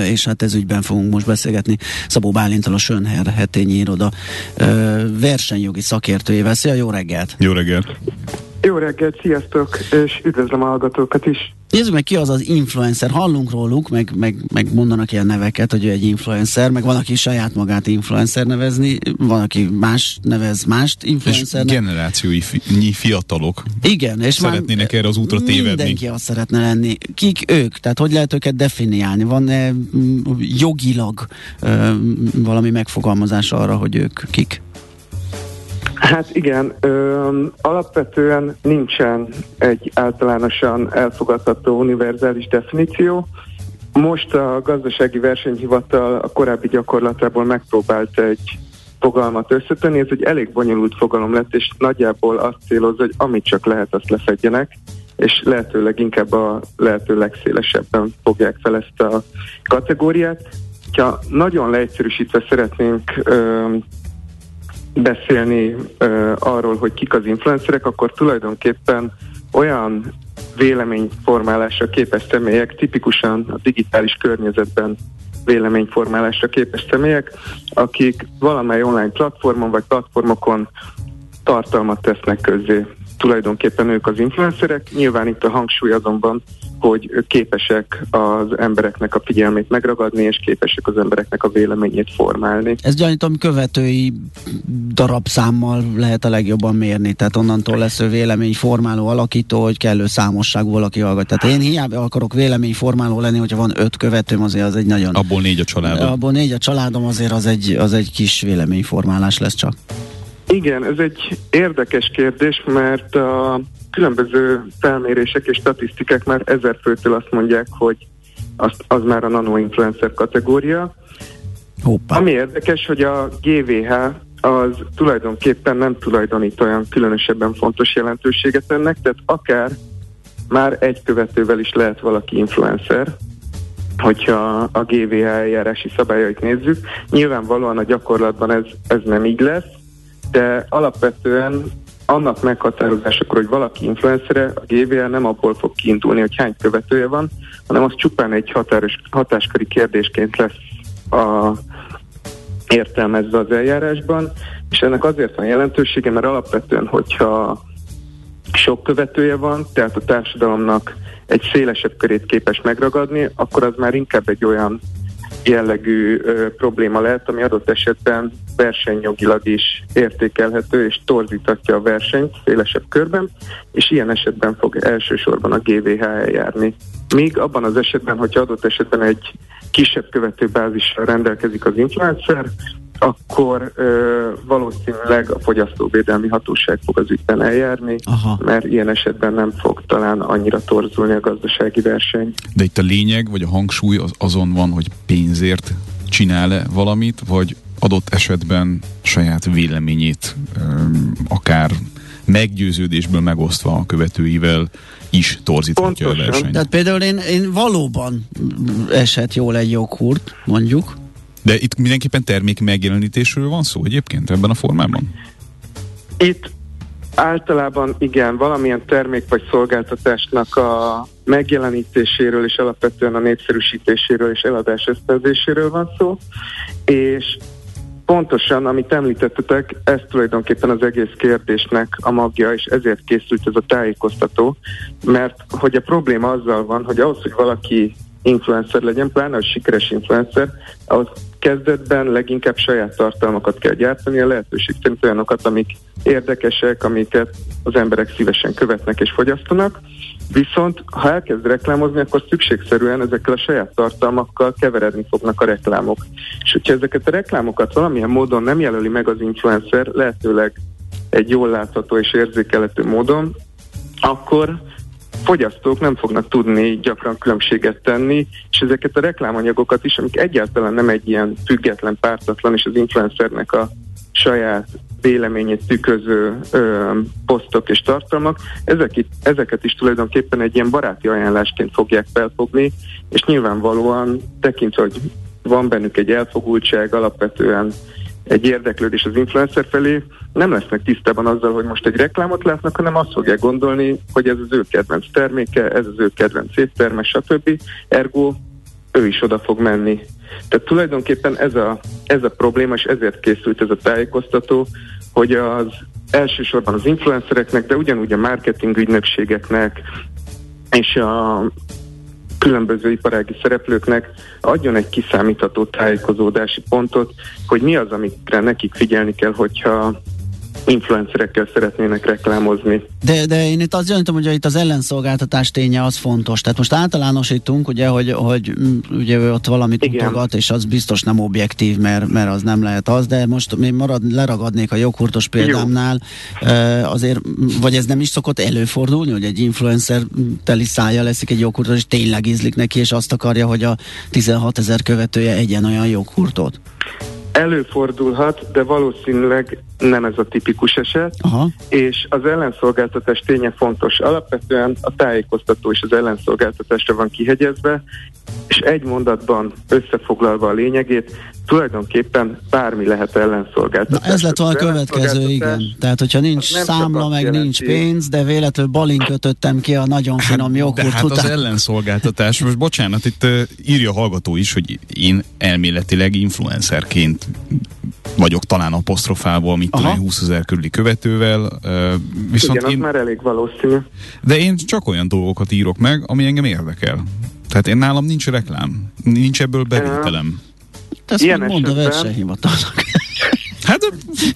és hát ez ügyben fogunk most beszélgetni Szabó Bálintal a Sönher hetényi iroda versenyjogi szakértőjével. Szia, jó reggelt! Jó reggelt! Jó reggelt, sziasztok, és üdvözlöm a hallgatókat is! Nézzük meg ki az az influencer. Hallunk róluk, meg, meg, meg mondanak ilyen neveket, hogy ő egy influencer, meg van, aki saját magát influencer nevezni, van, aki más nevez mást influencer. És generációi fi, fiatalok Igen, és szeretnének erre az útra tévedni. Mindenki azt szeretne lenni. Kik ők? Tehát hogy lehet őket definiálni? Van-e mm, jogilag valami megfogalmazás arra, hogy ők kik? Hát igen, ö, alapvetően nincsen egy általánosan elfogadható univerzális definíció. Most a gazdasági versenyhivatal a korábbi gyakorlatából megpróbált egy fogalmat összetenni, ez egy elég bonyolult fogalom lett, és nagyjából azt célozza, hogy amit csak lehet, azt lefedjenek, és lehetőleg inkább a lehető legszélesebben fogják fel ezt a kategóriát. Ha nagyon leegyszerűsítve szeretnénk ö, beszélni uh, arról, hogy kik az influencerek, akkor tulajdonképpen olyan véleményformálásra képes személyek, tipikusan a digitális környezetben véleményformálásra képes személyek, akik valamely online platformon vagy platformokon tartalmat tesznek közzé. Tulajdonképpen ők az influencerek, nyilván itt a hangsúly azonban hogy képesek az embereknek a figyelmét megragadni, és képesek az embereknek a véleményét formálni. Ez gyanítom követői darabszámmal lehet a legjobban mérni, tehát onnantól lesz ő véleményformáló, alakító, hogy kellő számosságú valaki hallgat. Tehát én hiába akarok véleményformáló lenni, hogyha van öt követőm, azért az egy nagyon... Abból négy a családom. Abból négy a családom, azért az egy, az egy kis véleményformálás lesz csak. Igen, ez egy érdekes kérdés, mert a különböző felmérések és statisztikák már ezer főtől azt mondják, hogy az, az már a nanoinfluencer kategória. Hoppá. Ami érdekes, hogy a GVH az tulajdonképpen nem tulajdonít olyan különösebben fontos jelentőséget ennek, tehát akár már egy követővel is lehet valaki influencer, hogyha a GVH eljárási szabályait nézzük. Nyilvánvalóan a gyakorlatban ez, ez nem így lesz, de alapvetően annak meghatározásakor, hogy valaki influencere, a GVL nem abból fog kiindulni, hogy hány követője van, hanem az csupán egy határos, hatásköri kérdésként lesz a, értelmezve az eljárásban, és ennek azért van jelentősége, mert alapvetően, hogyha sok követője van, tehát a társadalomnak egy szélesebb körét képes megragadni, akkor az már inkább egy olyan jellegű ö, probléma lehet, ami adott esetben versenyjogilag is értékelhető és torzítatja a versenyt szélesebb körben, és ilyen esetben fog elsősorban a GVH eljárni. Míg abban az esetben, hogyha adott esetben egy kisebb követőbázissal rendelkezik az influencer, akkor ö, valószínűleg a fogyasztóvédelmi hatóság fog az ügyben eljárni, Aha. mert ilyen esetben nem fog talán annyira torzulni a gazdasági verseny. De itt a lényeg, vagy a hangsúly az azon van, hogy pénzért csinál-e valamit, vagy adott esetben saját véleményét ö, akár meggyőződésből megosztva a követőivel is torzíthatja a versenyt. Tehát például én, én valóban esett jól egy joghurt, mondjuk, de itt mindenképpen termék megjelenítésről van szó egyébként ebben a formában? Itt általában igen, valamilyen termék vagy szolgáltatásnak a megjelenítéséről és alapvetően a népszerűsítéséről és eladás ösztönzéséről van szó, és pontosan, amit említettetek, ez tulajdonképpen az egész kérdésnek a magja, és ezért készült ez a tájékoztató, mert hogy a probléma azzal van, hogy ahhoz, hogy valaki influencer legyen, pláne a sikeres influencer, ahhoz kezdetben leginkább saját tartalmakat kell gyártani, a lehetőség szerint olyanokat, amik érdekesek, amiket az emberek szívesen követnek és fogyasztanak. Viszont ha elkezd reklámozni, akkor szükségszerűen ezekkel a saját tartalmakkal keveredni fognak a reklámok. És hogyha ezeket a reklámokat valamilyen módon nem jelöli meg az influencer, lehetőleg egy jól látható és érzékelhető módon, akkor fogyasztók nem fognak tudni gyakran különbséget tenni, és ezeket a reklámanyagokat is, amik egyáltalán nem egy ilyen független, pártatlan, és az influencernek a saját véleményét tükröző ö, posztok és tartalmak, ezek itt, ezeket is tulajdonképpen egy ilyen baráti ajánlásként fogják felfogni, és nyilvánvalóan tekintve, hogy van bennük egy elfogultság, alapvetően egy érdeklődés az influencer felé, nem lesznek tisztában azzal, hogy most egy reklámot látnak, hanem azt fogják gondolni, hogy ez az ő kedvenc terméke, ez az ő kedvenc étterme, stb. Ergo ő is oda fog menni. Tehát tulajdonképpen ez a, ez a probléma, és ezért készült ez a tájékoztató, hogy az elsősorban az influencereknek, de ugyanúgy a marketing ügynökségeknek és a különböző iparági szereplőknek adjon egy kiszámítható tájékozódási pontot, hogy mi az, amikre nekik figyelni kell, hogyha influencerekkel szeretnének reklámozni. De, de én itt azt gyanítom, hogy itt az ellenszolgáltatás ténye az fontos. Tehát most általánosítunk, ugye, hogy, hogy mm, ugye ott valamit Igen. mutogat, és az biztos nem objektív, mert, mert az nem lehet az, de most én marad, leragadnék a joghurtos példámnál, Jó. azért, vagy ez nem is szokott előfordulni, hogy egy influencer teli szája leszik egy joghurtos, és tényleg ízlik neki, és azt akarja, hogy a 16 ezer követője egyen olyan joghurtot? Előfordulhat, de valószínűleg nem ez a tipikus eset, Aha. és az ellenszolgáltatás ténye fontos. Alapvetően a tájékoztató és az ellenszolgáltatásra van kihegyezve, és egy mondatban összefoglalva a lényegét, tulajdonképpen bármi lehet ellenszolgáltatás. Na ez lett volna a következő, igen. Tehát, hogyha nincs számla, meg jelenti. nincs pénz, de véletlenül balink kötöttem ki a nagyon hát, finom joghurt De hát után. az ellenszolgáltatás, most bocsánat, itt uh, írja a hallgató is, hogy én elméletileg influencerként vagyok talán apostrofálva, mit tudom, 20 ezer körüli követővel. Uh, viszont Igen, én, az már elég valószínű. De én csak olyan dolgokat írok meg, ami engem érdekel. Tehát én nálam nincs reklám, nincs ebből bevételem. Ezt ilyen mondd a versenyhivatalnak. hát,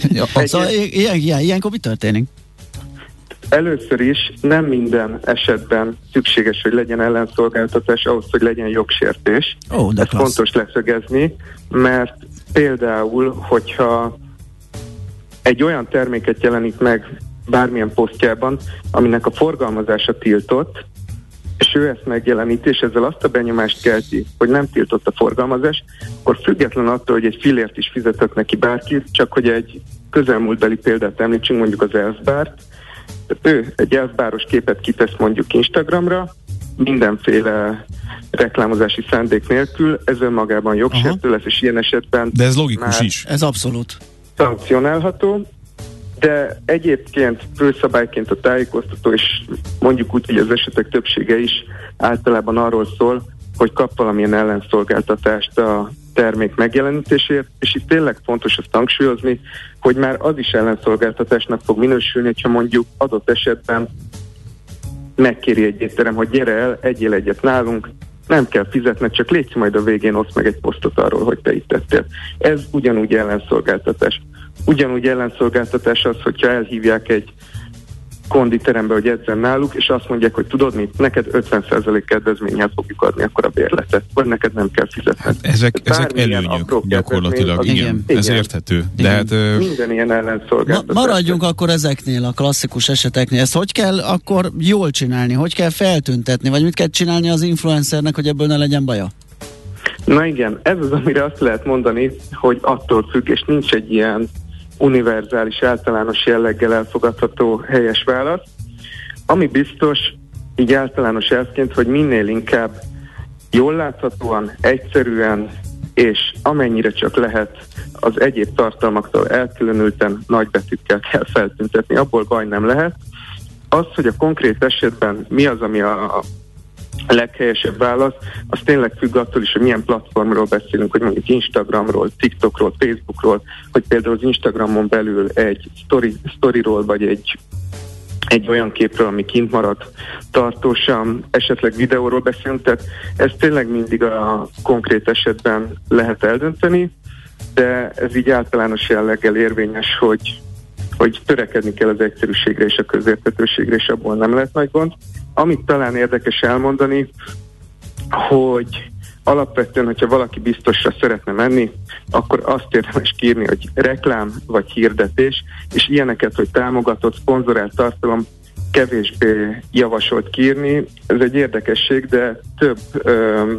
ja, szóval ilyen, ilyen, ilyenkor mi történik? Először is nem minden esetben szükséges, hogy legyen ellenszolgáltatás ahhoz, hogy legyen jogsértés. Ó, de Ez klassz. fontos leszögezni, mert például, hogyha egy olyan terméket jelenít meg bármilyen posztjában, aminek a forgalmazása tiltott, és ő ezt megjeleníti, és ezzel azt a benyomást kelti, hogy nem tiltott a forgalmazás, akkor független attól, hogy egy filért is fizetett neki bárki, csak hogy egy közelmúltbeli példát említsünk, mondjuk az Elfbárt, tehát ő egy elfbáros képet kitesz mondjuk Instagramra, mindenféle reklámozási szándék nélkül, ez önmagában jogsértő lesz, és ilyen esetben... De ez logikus is. Ez abszolút. Szankcionálható, de egyébként főszabályként a tájékoztató, és mondjuk úgy, hogy az esetek többsége is általában arról szól, hogy kap valamilyen ellenszolgáltatást a termék megjelenítésért, és itt tényleg fontos azt hangsúlyozni, hogy már az is ellenszolgáltatásnak fog minősülni, ha mondjuk adott esetben megkéri egy étterem, hogy gyere el, egyél egyet nálunk, nem kell fizetned, csak légy majd a végén osz meg egy posztot arról, hogy te itt tettél. Ez ugyanúgy ellenszolgáltatás. Ugyanúgy ellenszolgáltatás az, hogyha elhívják egy konditerembe, hogy edzen náluk, és azt mondják, hogy tudod mit, neked 50% kedvezménnyel fogjuk adni akkor a bérletet, vagy neked nem kell fizetni. Hát ezek, ezek előnyök gyakorlatilag, igen, igen, igen, ez érthető. De hát, ö... Minden ilyen ellenszolgáltatás. Ma, maradjunk akkor ezeknél, a klasszikus eseteknél. Ezt hogy kell akkor jól csinálni? Hogy kell feltüntetni? Vagy mit kell csinálni az influencernek, hogy ebből ne legyen baja? Na igen, ez az, amire azt lehet mondani, hogy attól függ, és nincs egy ilyen univerzális, általános jelleggel elfogadható helyes válasz. Ami biztos, így általános elfként, hogy minél inkább jól láthatóan, egyszerűen és amennyire csak lehet az egyéb tartalmaktól elkülönülten nagybetűkkel kell feltüntetni, abból baj nem lehet. Az, hogy a konkrét esetben mi az, ami a a leghelyesebb válasz, az tényleg függ attól is, hogy milyen platformról beszélünk, hogy mondjuk Instagramról, TikTokról, Facebookról, hogy például az Instagramon belül egy story, storyról, vagy egy egy olyan képről, ami kint maradt tartósan, esetleg videóról beszélünk, tehát ez tényleg mindig a konkrét esetben lehet eldönteni, de ez így általános jelleggel érvényes, hogy, hogy törekedni kell az egyszerűségre és a közértetőségre, és abból nem lehet nagy gond. Amit talán érdekes elmondani, hogy alapvetően, hogyha valaki biztosra szeretne menni, akkor azt érdemes kírni, hogy reklám vagy hirdetés, és ilyeneket, hogy támogatott, szponzorált tartalom kevésbé javasolt kírni. Ez egy érdekesség, de több ö,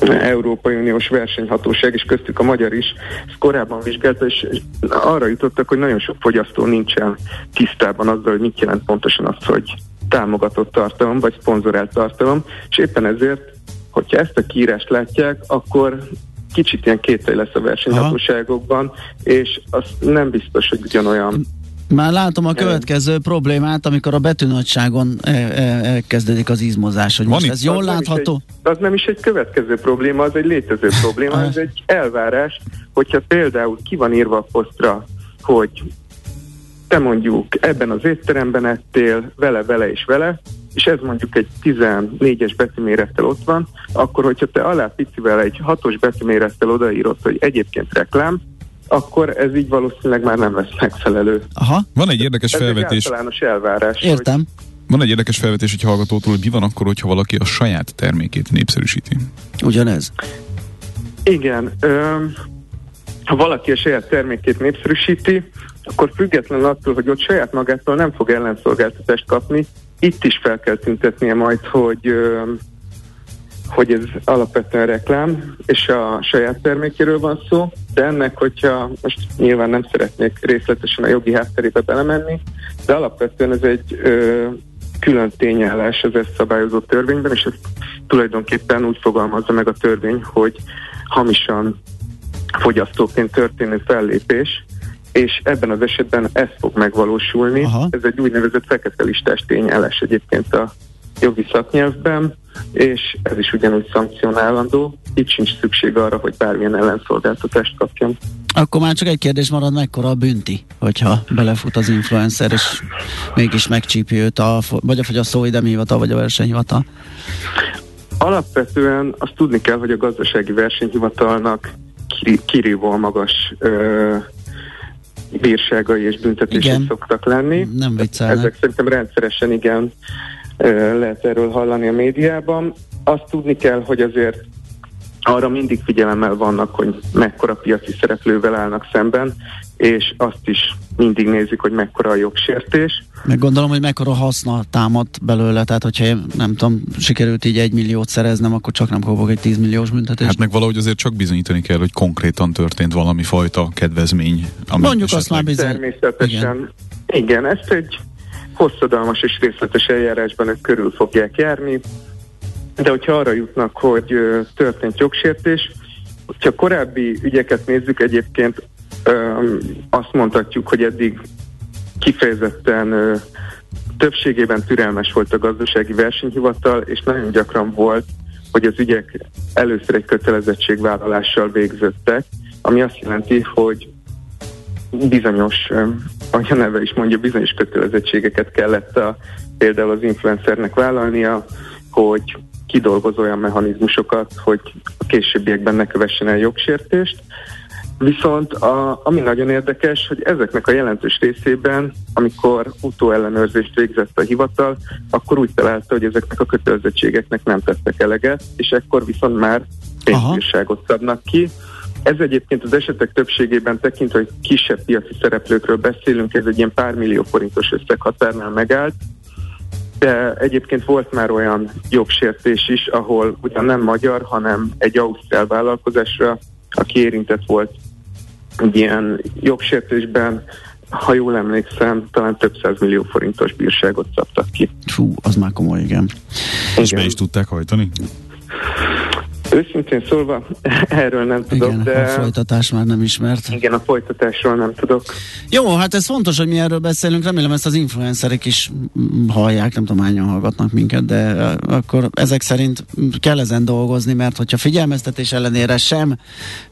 Európai Uniós versenyhatóság, és köztük a magyar is, ezt korábban vizsgálta, és arra jutottak, hogy nagyon sok fogyasztó nincsen tisztában azzal, hogy mit jelent pontosan az, hogy támogatott tartalom, vagy szponzorált tartalom, és éppen ezért, hogyha ezt a kiírást látják, akkor kicsit ilyen kétel lesz a versenyhatóságokban, és az nem biztos, hogy ugyanolyan. Már látom a következő problémát, amikor a betűnagyságon elkezdődik az izmozás, hogy most ez jól az látható. egy, az nem is egy következő probléma, az egy létező probléma, ez egy elvárás, hogyha például ki van írva a posztra, hogy te mondjuk ebben az étteremben ettél, vele, vele és vele, és ez mondjuk egy 14-es betűmérettel ott van, akkor hogyha te alá picivel egy 6-os betűmérettel odaírod, hogy egyébként reklám, akkor ez így valószínűleg már nem lesz megfelelő. Aha. Van egy érdekes ez felvetés. Egy elvárás. Értem. Hogy van egy érdekes felvetés egy hallgatótól, hogy mi van akkor, hogyha valaki a saját termékét népszerűsíti. Ugyanez? Igen. Ö, ha valaki a saját termékét népszerűsíti, akkor függetlenül attól, hogy ott saját magától nem fog ellenszolgáltatást kapni, itt is fel kell tüntetnie majd, hogy hogy ez alapvetően reklám, és a saját termékéről van szó, de ennek, hogyha most nyilván nem szeretnék részletesen a jogi hátterébe belemenni, de alapvetően ez egy külön tényállás az ezt szabályozó törvényben, és ez tulajdonképpen úgy fogalmazza meg a törvény, hogy hamisan fogyasztóként történő fellépés, és ebben az esetben ez fog megvalósulni. Aha. Ez egy úgynevezett fekete tényállás egyébként a jogi szaknyelvben, és ez is ugyanúgy szankcionálandó. Itt sincs szükség arra, hogy bármilyen ellenszolgáltatást kapjon. Akkor már csak egy kérdés marad, mekkora a bünti, hogyha belefut az influencer, és mégis megcsípi őt a, vagy a fogyasztóvédelmi hivatal, vagy a versenyhivatal? Alapvetően azt tudni kell, hogy a gazdasági versenyhivatalnak kirívóan magas ö, bírságai és büntetések szoktak lenni. Nem viccelnek. Ezek szerintem rendszeresen igen lehet erről hallani a médiában. Azt tudni kell, hogy azért arra mindig figyelemmel vannak, hogy mekkora piaci szereplővel állnak szemben, és azt is mindig nézik, hogy mekkora a jogsértés. Meg gondolom, hogy mekkora haszna támad belőle, tehát hogyha én, nem tudom, sikerült így egy milliót szereznem, akkor csak nem kapok egy 10 milliós büntetést. Hát meg valahogy azért csak bizonyítani kell, hogy konkrétan történt valami fajta kedvezmény. Mondjuk azt már bizony. Természetesen. Igen. Igen, ezt egy hosszadalmas és részletes eljárásban ők körül fogják járni, de hogyha arra jutnak, hogy történt jogsértés, ha korábbi ügyeket nézzük, egyébként azt mondhatjuk, hogy eddig kifejezetten többségében türelmes volt a gazdasági versenyhivatal, és nagyon gyakran volt, hogy az ügyek először egy kötelezettségvállalással végződtek, ami azt jelenti, hogy bizonyos, ahogy a neve is mondja, bizonyos kötelezettségeket kellett a, például az influencernek vállalnia, hogy kidolgoz olyan mechanizmusokat, hogy a későbbiekben ne kövessen el jogsértést. Viszont a, ami nagyon érdekes, hogy ezeknek a jelentős részében, amikor utóellenőrzést végzett a hivatal, akkor úgy találta, hogy ezeknek a kötelezettségeknek nem tettek eleget, és ekkor viszont már pénzbírságot szabnak ki. Ez egyébként az esetek többségében tekintve, hogy kisebb piaci szereplőkről beszélünk, ez egy ilyen pár millió forintos összeghatárnál megállt, de egyébként volt már olyan jogsértés is, ahol ugyan nem magyar, hanem egy ausztrál vállalkozásra, aki érintett volt egy ilyen jogsértésben, ha jól emlékszem, talán több száz millió forintos bírságot szabtak ki. Fú, az már komoly, igen. És be is tudták hajtani? Őszintén szólva, erről nem tudok, igen, de... a folytatás már nem ismert. Igen, a folytatásról nem tudok. Jó, hát ez fontos, hogy mi erről beszélünk, remélem ezt az influencerek is hallják, nem tudom hányan hallgatnak minket, de akkor ezek szerint kell ezen dolgozni, mert hogyha figyelmeztetés ellenére sem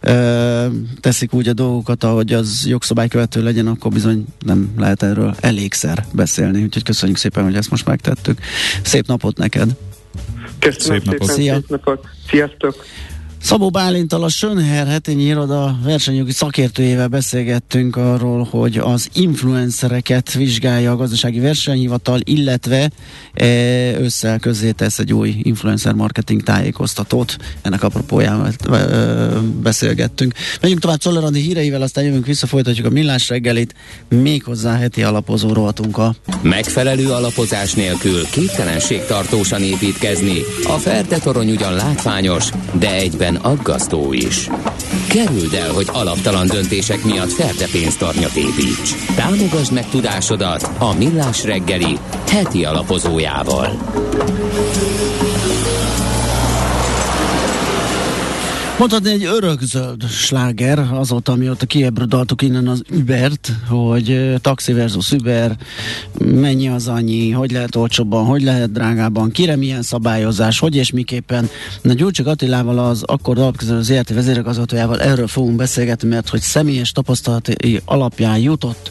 ö, teszik úgy a dolgokat, ahogy az jogszabálykövető legyen, akkor bizony nem lehet erről elégszer beszélni, úgyhogy köszönjük szépen, hogy ezt most megtettük. Szép napot neked! Köszönöm szép napot. Szépen, szép napot. Sziasztok! Szabó Bálintal a Sönher hetényi iroda versenyjogi szakértőjével beszélgettünk arról, hogy az influencereket vizsgálja a gazdasági versenyhivatal, illetve e, össze közé tesz egy új influencer marketing tájékoztatót. Ennek apropóján e, beszélgettünk. Megyünk tovább Czollerandi híreivel, aztán jövünk vissza, folytatjuk a millás reggelit, méghozzá heti alapozó rovatunkkal. Megfelelő alapozás nélkül képtelenség tartósan építkezni. A Ferde torony ugyan látványos, de egyben egyben aggasztó is. Kerüld el, hogy alaptalan döntések miatt ferde pénztarnyat építs. Támogasd meg tudásodat a Millás reggeli heti alapozójával. Mondhatni egy örökzöld sláger azóta, mióta kiebrodaltuk innen az Ubert, hogy taxi versus Uber, mennyi az annyi, hogy lehet olcsóbban, hogy lehet drágában, kire milyen szabályozás, hogy és miképpen. Na Gyurcsik Attilával az akkor alapkezelő az ZRT vezérigazgatójával erről fogunk beszélgetni, mert hogy személyes tapasztalati alapján jutott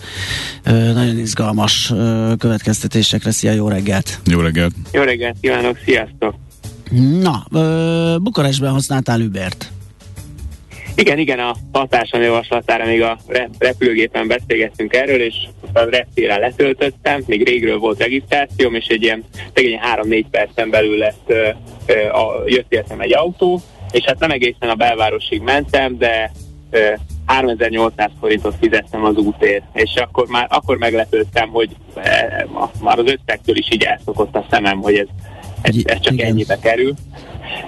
nagyon izgalmas következtetésekre. Szia, jó reggelt! Jó reggelt! Jó reggelt kívánok, sziasztok! Na, Bukarestben használtál Ubert? Igen, igen, a hatásom javaslatára még a repülőgépen beszélgettünk erről, és a reptéren letöltöttem, még régről volt regisztrációm, és egy ilyen szegény 3-4 percen belül lett, ö, ö, a, jött értem egy autó, és hát nem egészen a belvárosig mentem, de ö, 3800 forintot fizettem az útért, és akkor már akkor meglepődtem, hogy e, már az összegtől is így elszokott a szemem, hogy ez, ez, ez csak Igen. ennyibe kerül.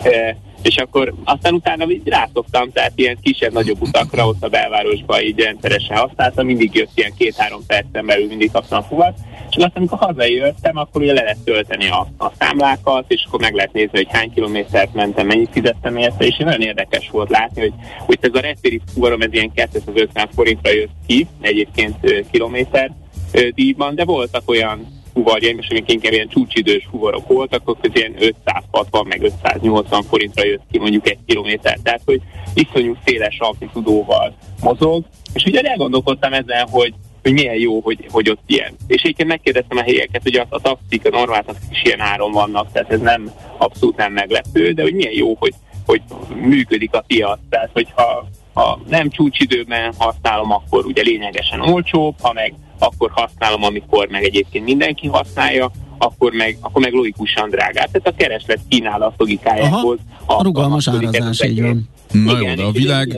E, és akkor aztán utána így rászoktam, tehát ilyen kisebb-nagyobb utakra ott a belvárosba így rendszeresen használtam, mindig jött ilyen két-három percen belül, mindig kaptam fuvat, és aztán amikor hazajöttem, akkor ugye le lehet tölteni a, a számlákat, és akkor meg lehet nézni, hogy hány kilométert mentem, mennyit fizettem érte, és nagyon érdekes volt látni, hogy, hogy ez a reptéri fuvarom, ez ilyen 250 forintra jött ki, egyébként kilométer díjban, de voltak olyan fuvarjaim, és amik inkább ilyen csúcsidős fuvarok voltak, akkor ez ilyen 560 meg 580 forintra jött ki mondjuk egy kilométer. Tehát, hogy iszonyú széles amplitudóval mozog. És ugye elgondolkodtam ezen, hogy hogy milyen jó, hogy, hogy ott ilyen. És egyébként megkérdeztem a helyeket, hogy a, a taxik, a normál taxik is ilyen áron vannak, tehát ez nem abszolút nem meglepő, de hogy milyen jó, hogy, hogy működik a piac. Tehát, hogyha ha nem csúcsidőben használom, akkor ugye lényegesen olcsóbb, ha meg akkor használom, amikor meg egyébként mindenki használja, akkor meg, akkor meg logikusan drágább. Tehát a kereslet kínálat logikájából. A, a rugalmas árazás, így van. Na jó, de a világ,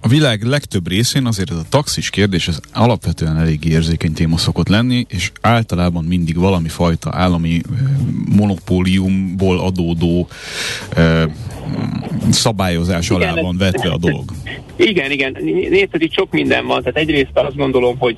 a világ legtöbb részén azért ez a taxis kérdés ez alapvetően elég érzékeny téma szokott lenni, és általában mindig valami fajta állami monopóliumból adódó eh, szabályozás igen, alá van vetve a dolog. Igen, igen. Nézd, itt sok minden van. Tehát egyrészt azt gondolom, hogy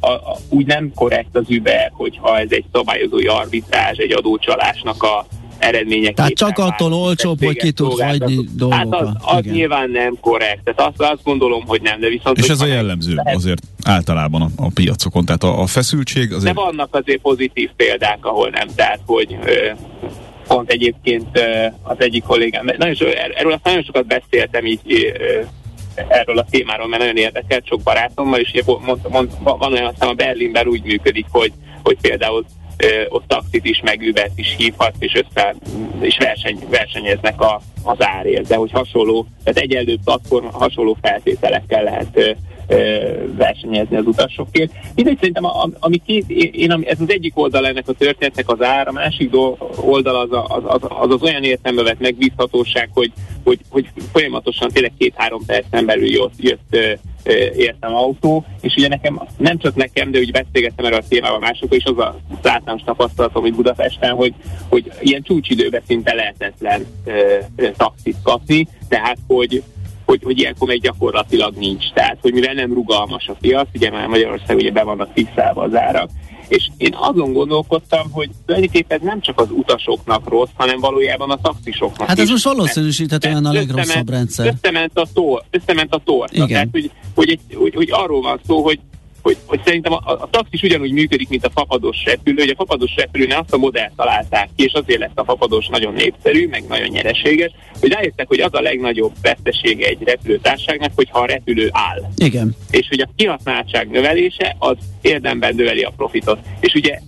a, a, úgy nem korrekt az Uber, hogyha ez egy szabályozói arbitrázs, egy adócsalásnak a eredmények. Tehát csak attól olcsóbb, hogy ki tud hagyni dolgokat. Hát az, az nyilván nem korrekt. Tehát azt, azt gondolom, hogy nem, de viszont... És ez a jellemző lehet. azért általában a, a piacokon. Tehát a, a feszültség azért... De vannak azért pozitív példák, ahol nem. Tehát, hogy ö, pont egyébként ö, az egyik kollégám, nagyon so, erről azt nagyon sokat beszéltem így ö, erről a témáról, mert nagyon érdekelt sok barátommal, és mond, mond, van olyan, aztán a Berlinben úgy működik, hogy, hogy például ott taxit is, meg Uber-t is hívhat, és össze, és verseny, versenyeznek a, az árért, de hogy hasonló, tehát egyenlő platform, hasonló feltételekkel lehet versenyezni az utasokért. Mindegy, szerintem a, ami két, én, ez az egyik oldal ennek a történetnek az ár, a másik oldal az az, az, az, az olyan értelme vett megbízhatóság, hogy, hogy, hogy folyamatosan tényleg két-három percen belül jött, jött értem autó, és ugye nekem, nem csak nekem, de úgy beszélgettem erről a témával másokkal, és az a általános tapasztalatom itt Budapesten, hogy, hogy ilyen csúcsidőben szinte lehetetlen ö, taxit kapni, tehát hogy hogy, hogy ilyenkor még gyakorlatilag nincs. Tehát, hogy mivel nem rugalmas a piac, ugye már Magyarország ugye be vannak fixálva az árak, és én azon gondolkodtam, hogy tulajdonképpen nem csak az utasoknak rossz, hanem valójában a taxisoknak Hát ez most valószínűsíthetően a legrosszabb rendszer. Összement a, tor, összement a torta. Igen. Tehát, hogy, hogy, egy, hogy, hogy arról van szó, hogy hogy, hogy szerintem a, a taxis ugyanúgy működik, mint a fapados repülő, hogy a fapados repülőnél azt a modellt találták ki, és azért lett a fapados nagyon népszerű, meg nagyon nyereséges, hogy rájöttek, hogy az a legnagyobb vesztesége egy repülőtárságnak, hogyha a repülő áll. Igen. És hogy a kihasználtság növelése az érdemben növeli a profitot. És ugye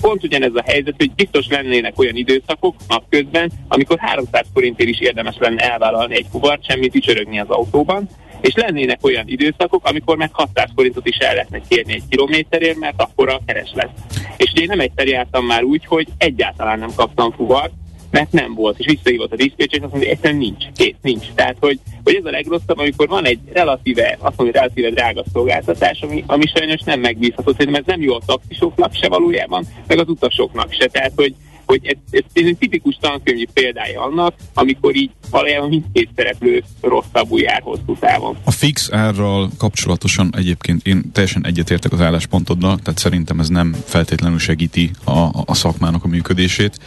pont ugyanez a helyzet, hogy biztos lennének olyan időszakok napközben, amikor 300 forintért is érdemes lenne elvállalni egy fuvart, semmit ücsörögni az autóban, és lennének olyan időszakok, amikor meg 600 forintot is el lehetne kérni egy kilométerért, mert akkor a kereslet. És én nem egyszer jártam már úgy, hogy egyáltalán nem kaptam fuvart, mert nem volt, és visszahívott a diszpécs, és azt mondja, egyszerűen nincs, két, nincs. Tehát, hogy, hogy ez a legrosszabb, amikor van egy relatíve, azt mondja, relatíve drága szolgáltatás, ami, ami sajnos nem megbízható. Szerintem ez nem jó a taxisoknak se valójában, meg az utasoknak se. Tehát, hogy, hogy ez, ez, ez egy tipikus tankönyvi példája annak, amikor így valójában mindkét szereplő rosszabbul jár hosszú távon. A fix árral kapcsolatosan egyébként én teljesen egyetértek az álláspontoddal, tehát szerintem ez nem feltétlenül segíti a, a szakmának a működését.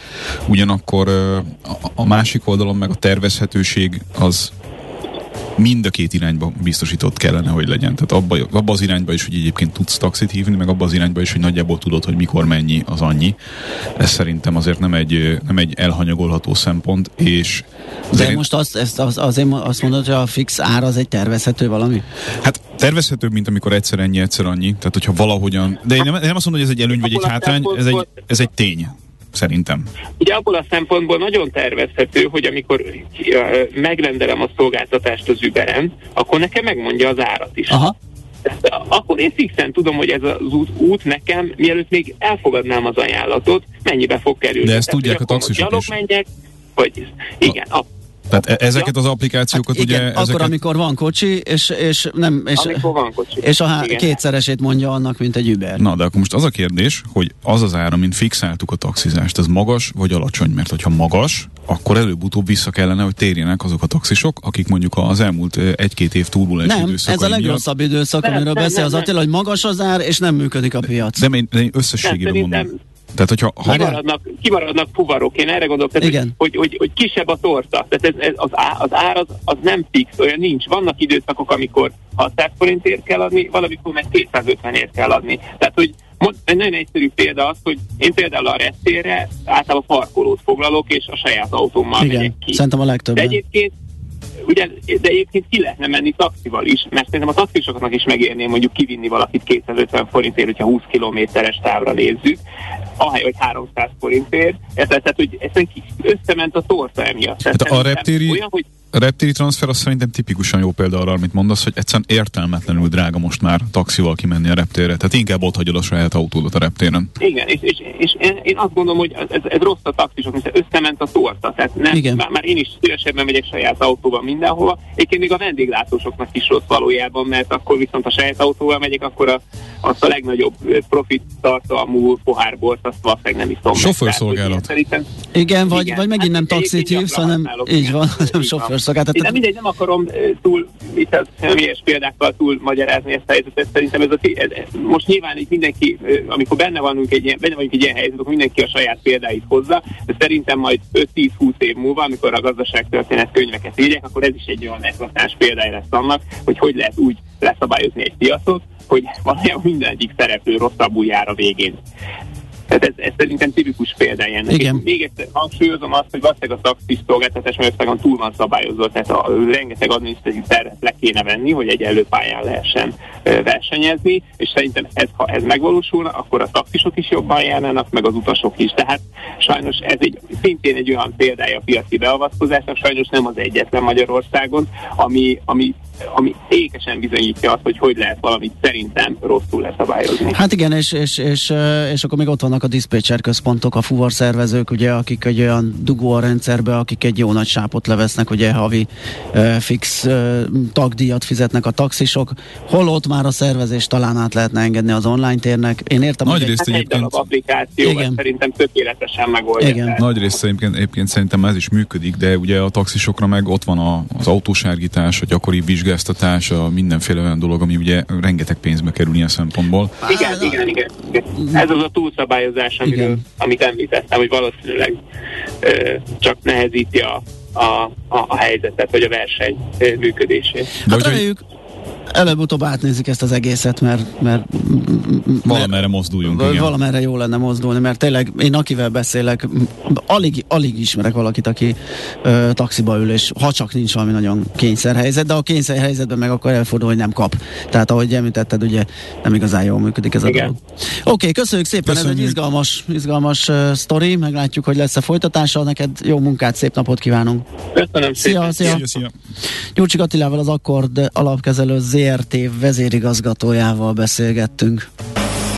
Ugyanakkor a, a másik oldalon meg a tervezhetőség az mind a két irányba biztosított kellene, hogy legyen. Tehát abba, abba az irányba is, hogy egyébként tudsz taxit hívni, meg abba az irányba is, hogy nagyjából tudod, hogy mikor mennyi az annyi. Ez szerintem azért nem egy, nem egy elhanyagolható szempont, és... De én... most azt, ezt, az, azért azt mondod, hogy a fix ár az egy tervezhető valami? Hát tervezhetőbb, mint amikor egyszer ennyi, egyszer annyi. Tehát, hogyha valahogyan... De én nem, én nem azt mondom, hogy ez egy előny vagy egy hátrány, ez egy, ez egy tény szerintem. Ugye abból a szempontból nagyon tervezhető, hogy amikor megrendelem a szolgáltatást az Uberen, akkor nekem megmondja az árat is. Aha. Akkor én fixen tudom, hogy ez az út, út nekem, mielőtt még elfogadnám az ajánlatot, mennyibe fog kerülni. De ezt Tehát, tudják a taxisok is. Menjek, vagy igen, a, tehát e- ezeket az applikációkat hát igen, ugye... Ezeket... Akkor, amikor van kocsi, és, és nem... És, amikor van kocsi. És a há- kétszeresét mondja annak, mint egy Uber. Na, de akkor most az a kérdés, hogy az az ára, mint fixáltuk a taxizást, ez magas vagy alacsony? Mert hogyha magas, akkor előbb-utóbb vissza kellene, hogy térjenek azok a taxisok, akik mondjuk az elmúlt egy-két év turbulens Nem, ez a legrosszabb miatt... időszak, amiről beszél az Attila, hogy magas az ár, és nem működik a piac. De én, én összességében nem, mondom. Tehát, hogyha, ha... kimaradnak, kimaradnak fuvarok, én erre gondolok, tehát, Igen. Hogy, hogy, hogy, kisebb a torta. Tehát ez, ez az, á, az ár az, az nem fix, olyan nincs. Vannak időszakok, amikor 600 forintért kell adni, valamikor meg 250 ért kell adni. Tehát, hogy egy nagyon egyszerű példa az, hogy én például a reptérre általában parkolót foglalok, és a saját autómmal Igen, megyek ki. szerintem a legtöbb. De egyébként ugye, de egyébként ki lehetne menni taxival is, mert szerintem a taxisoknak is megérné mondjuk kivinni valakit 250 forintért, hogyha 20 kilométeres távra nézzük, ahely, hogy 300 forintért. Tehát, hogy egyszerűen összement a torta emiatt. Hát a reptéri, olyan, hogy reptéri transfer az szerintem tipikusan jó példa arra, amit mondasz, hogy egyszerűen értelmetlenül drága most már taxival kimenni a reptérre. Tehát inkább ott hagyod a saját autódat a reptéren. Igen, és, és, és én azt gondolom, hogy ez, ez rossz a taxisok, mert összement a torta. Tehát nem, Igen. Már, már, én is szívesebben megyek saját autóval mindenhova. Egyébként még a vendéglátósoknak is rossz valójában, mert akkor viszont a saját autóval megyek, akkor a, azt a legnagyobb profit tartalmú pohárbort, azt valószínűleg nem iszom. Sofőrszolgálat. Igen, vagy, igen, vagy megint hát nem taxit hívsz, hanem így van, nem sofőrszolgálat. Nem mindegy, nem akarom túl, itt a személyes példákkal túl magyarázni ezt a helyzetet. Szerintem ez, a, ez, most nyilván így mindenki, amikor benne vagyunk egy ilyen, benne vagyunk egy ilyen helyzet, akkor mindenki a saját példáit hozza, de szerintem majd 5-10-20 év múlva, amikor a gazdaságtörténet könyveket írják, akkor ez is egy olyan eklatás példája lesz annak, hogy hogy lehet úgy leszabályozni egy piacot, hogy valójában minden egyik szereplő rosszabbul jár a végén. Tehát ez, ez szerintem tipikus példája ennek. Igen. És még egyszer hangsúlyozom azt, hogy valószínűleg a taxis szolgáltatás Magyarországon túl van szabályozva, tehát a rengeteg adminisztratív tervet le kéne venni, hogy egy előpályán lehessen versenyezni, és szerintem ez, ha ez megvalósulna, akkor a taxisok is jobban járnának, meg az utasok is. Tehát sajnos ez egy, szintén egy olyan példája a piaci beavatkozásnak, sajnos nem az egyetlen Magyarországon, ami, ami ami ékesen bizonyítja azt, hogy hogy lehet valamit szerintem rosszul leszabályozni. Hát igen, és, és, és, és akkor még ott vannak a diszpécser központok, a fuvar szervezők, ugye, akik egy olyan dugó a rendszerbe, akik egy jó nagy sápot levesznek, ugye havi uh, fix uh, tagdíjat fizetnek a taxisok, holott már a szervezést talán át lehetne engedni az online térnek. Én értem, Nagy hogy részt egy, egy applikáció, igen. szerintem tökéletesen megoldja. Igen. Nagy részt egyébként, egyébként szerintem ez is működik, de ugye a taxisokra meg ott van a, az autósárgítás, a gyakori vizsgáztatás, a mindenféle olyan dolog, ami ugye rengeteg pénzbe kerül ilyen szempontból. Igen, igen, igen. Ez az a túlszabályozás, amiről, amit említettem, hogy valószínűleg ö, csak nehezíti a, a, a, a helyzetet, vagy a verseny működését. Hát reméljük, előbb-utóbb átnézik ezt az egészet, mert, mert valamerre mozduljunk. igen. Valamerre jó lenne mozdulni, mert tényleg én akivel beszélek, alig, alig ismerek valakit, aki ö, taxiba ül, és ha csak nincs valami nagyon kényszerhelyzet, de a kényszerhelyzetben meg akkor elfordul, hogy nem kap. Tehát ahogy említetted, ugye nem igazán jól működik ez a dolog. Oké, okay, köszönjük szépen, köszönjük. ez egy izgalmas, izgalmas uh, sztori, meglátjuk, hogy lesz a folytatása, neked jó munkát, szép napot kívánunk. Köszönöm szia, szia. szia. szia. Gyurcsik Attilával az Akkord alapkezelő ZRT vezérigazgatójával beszélgettünk.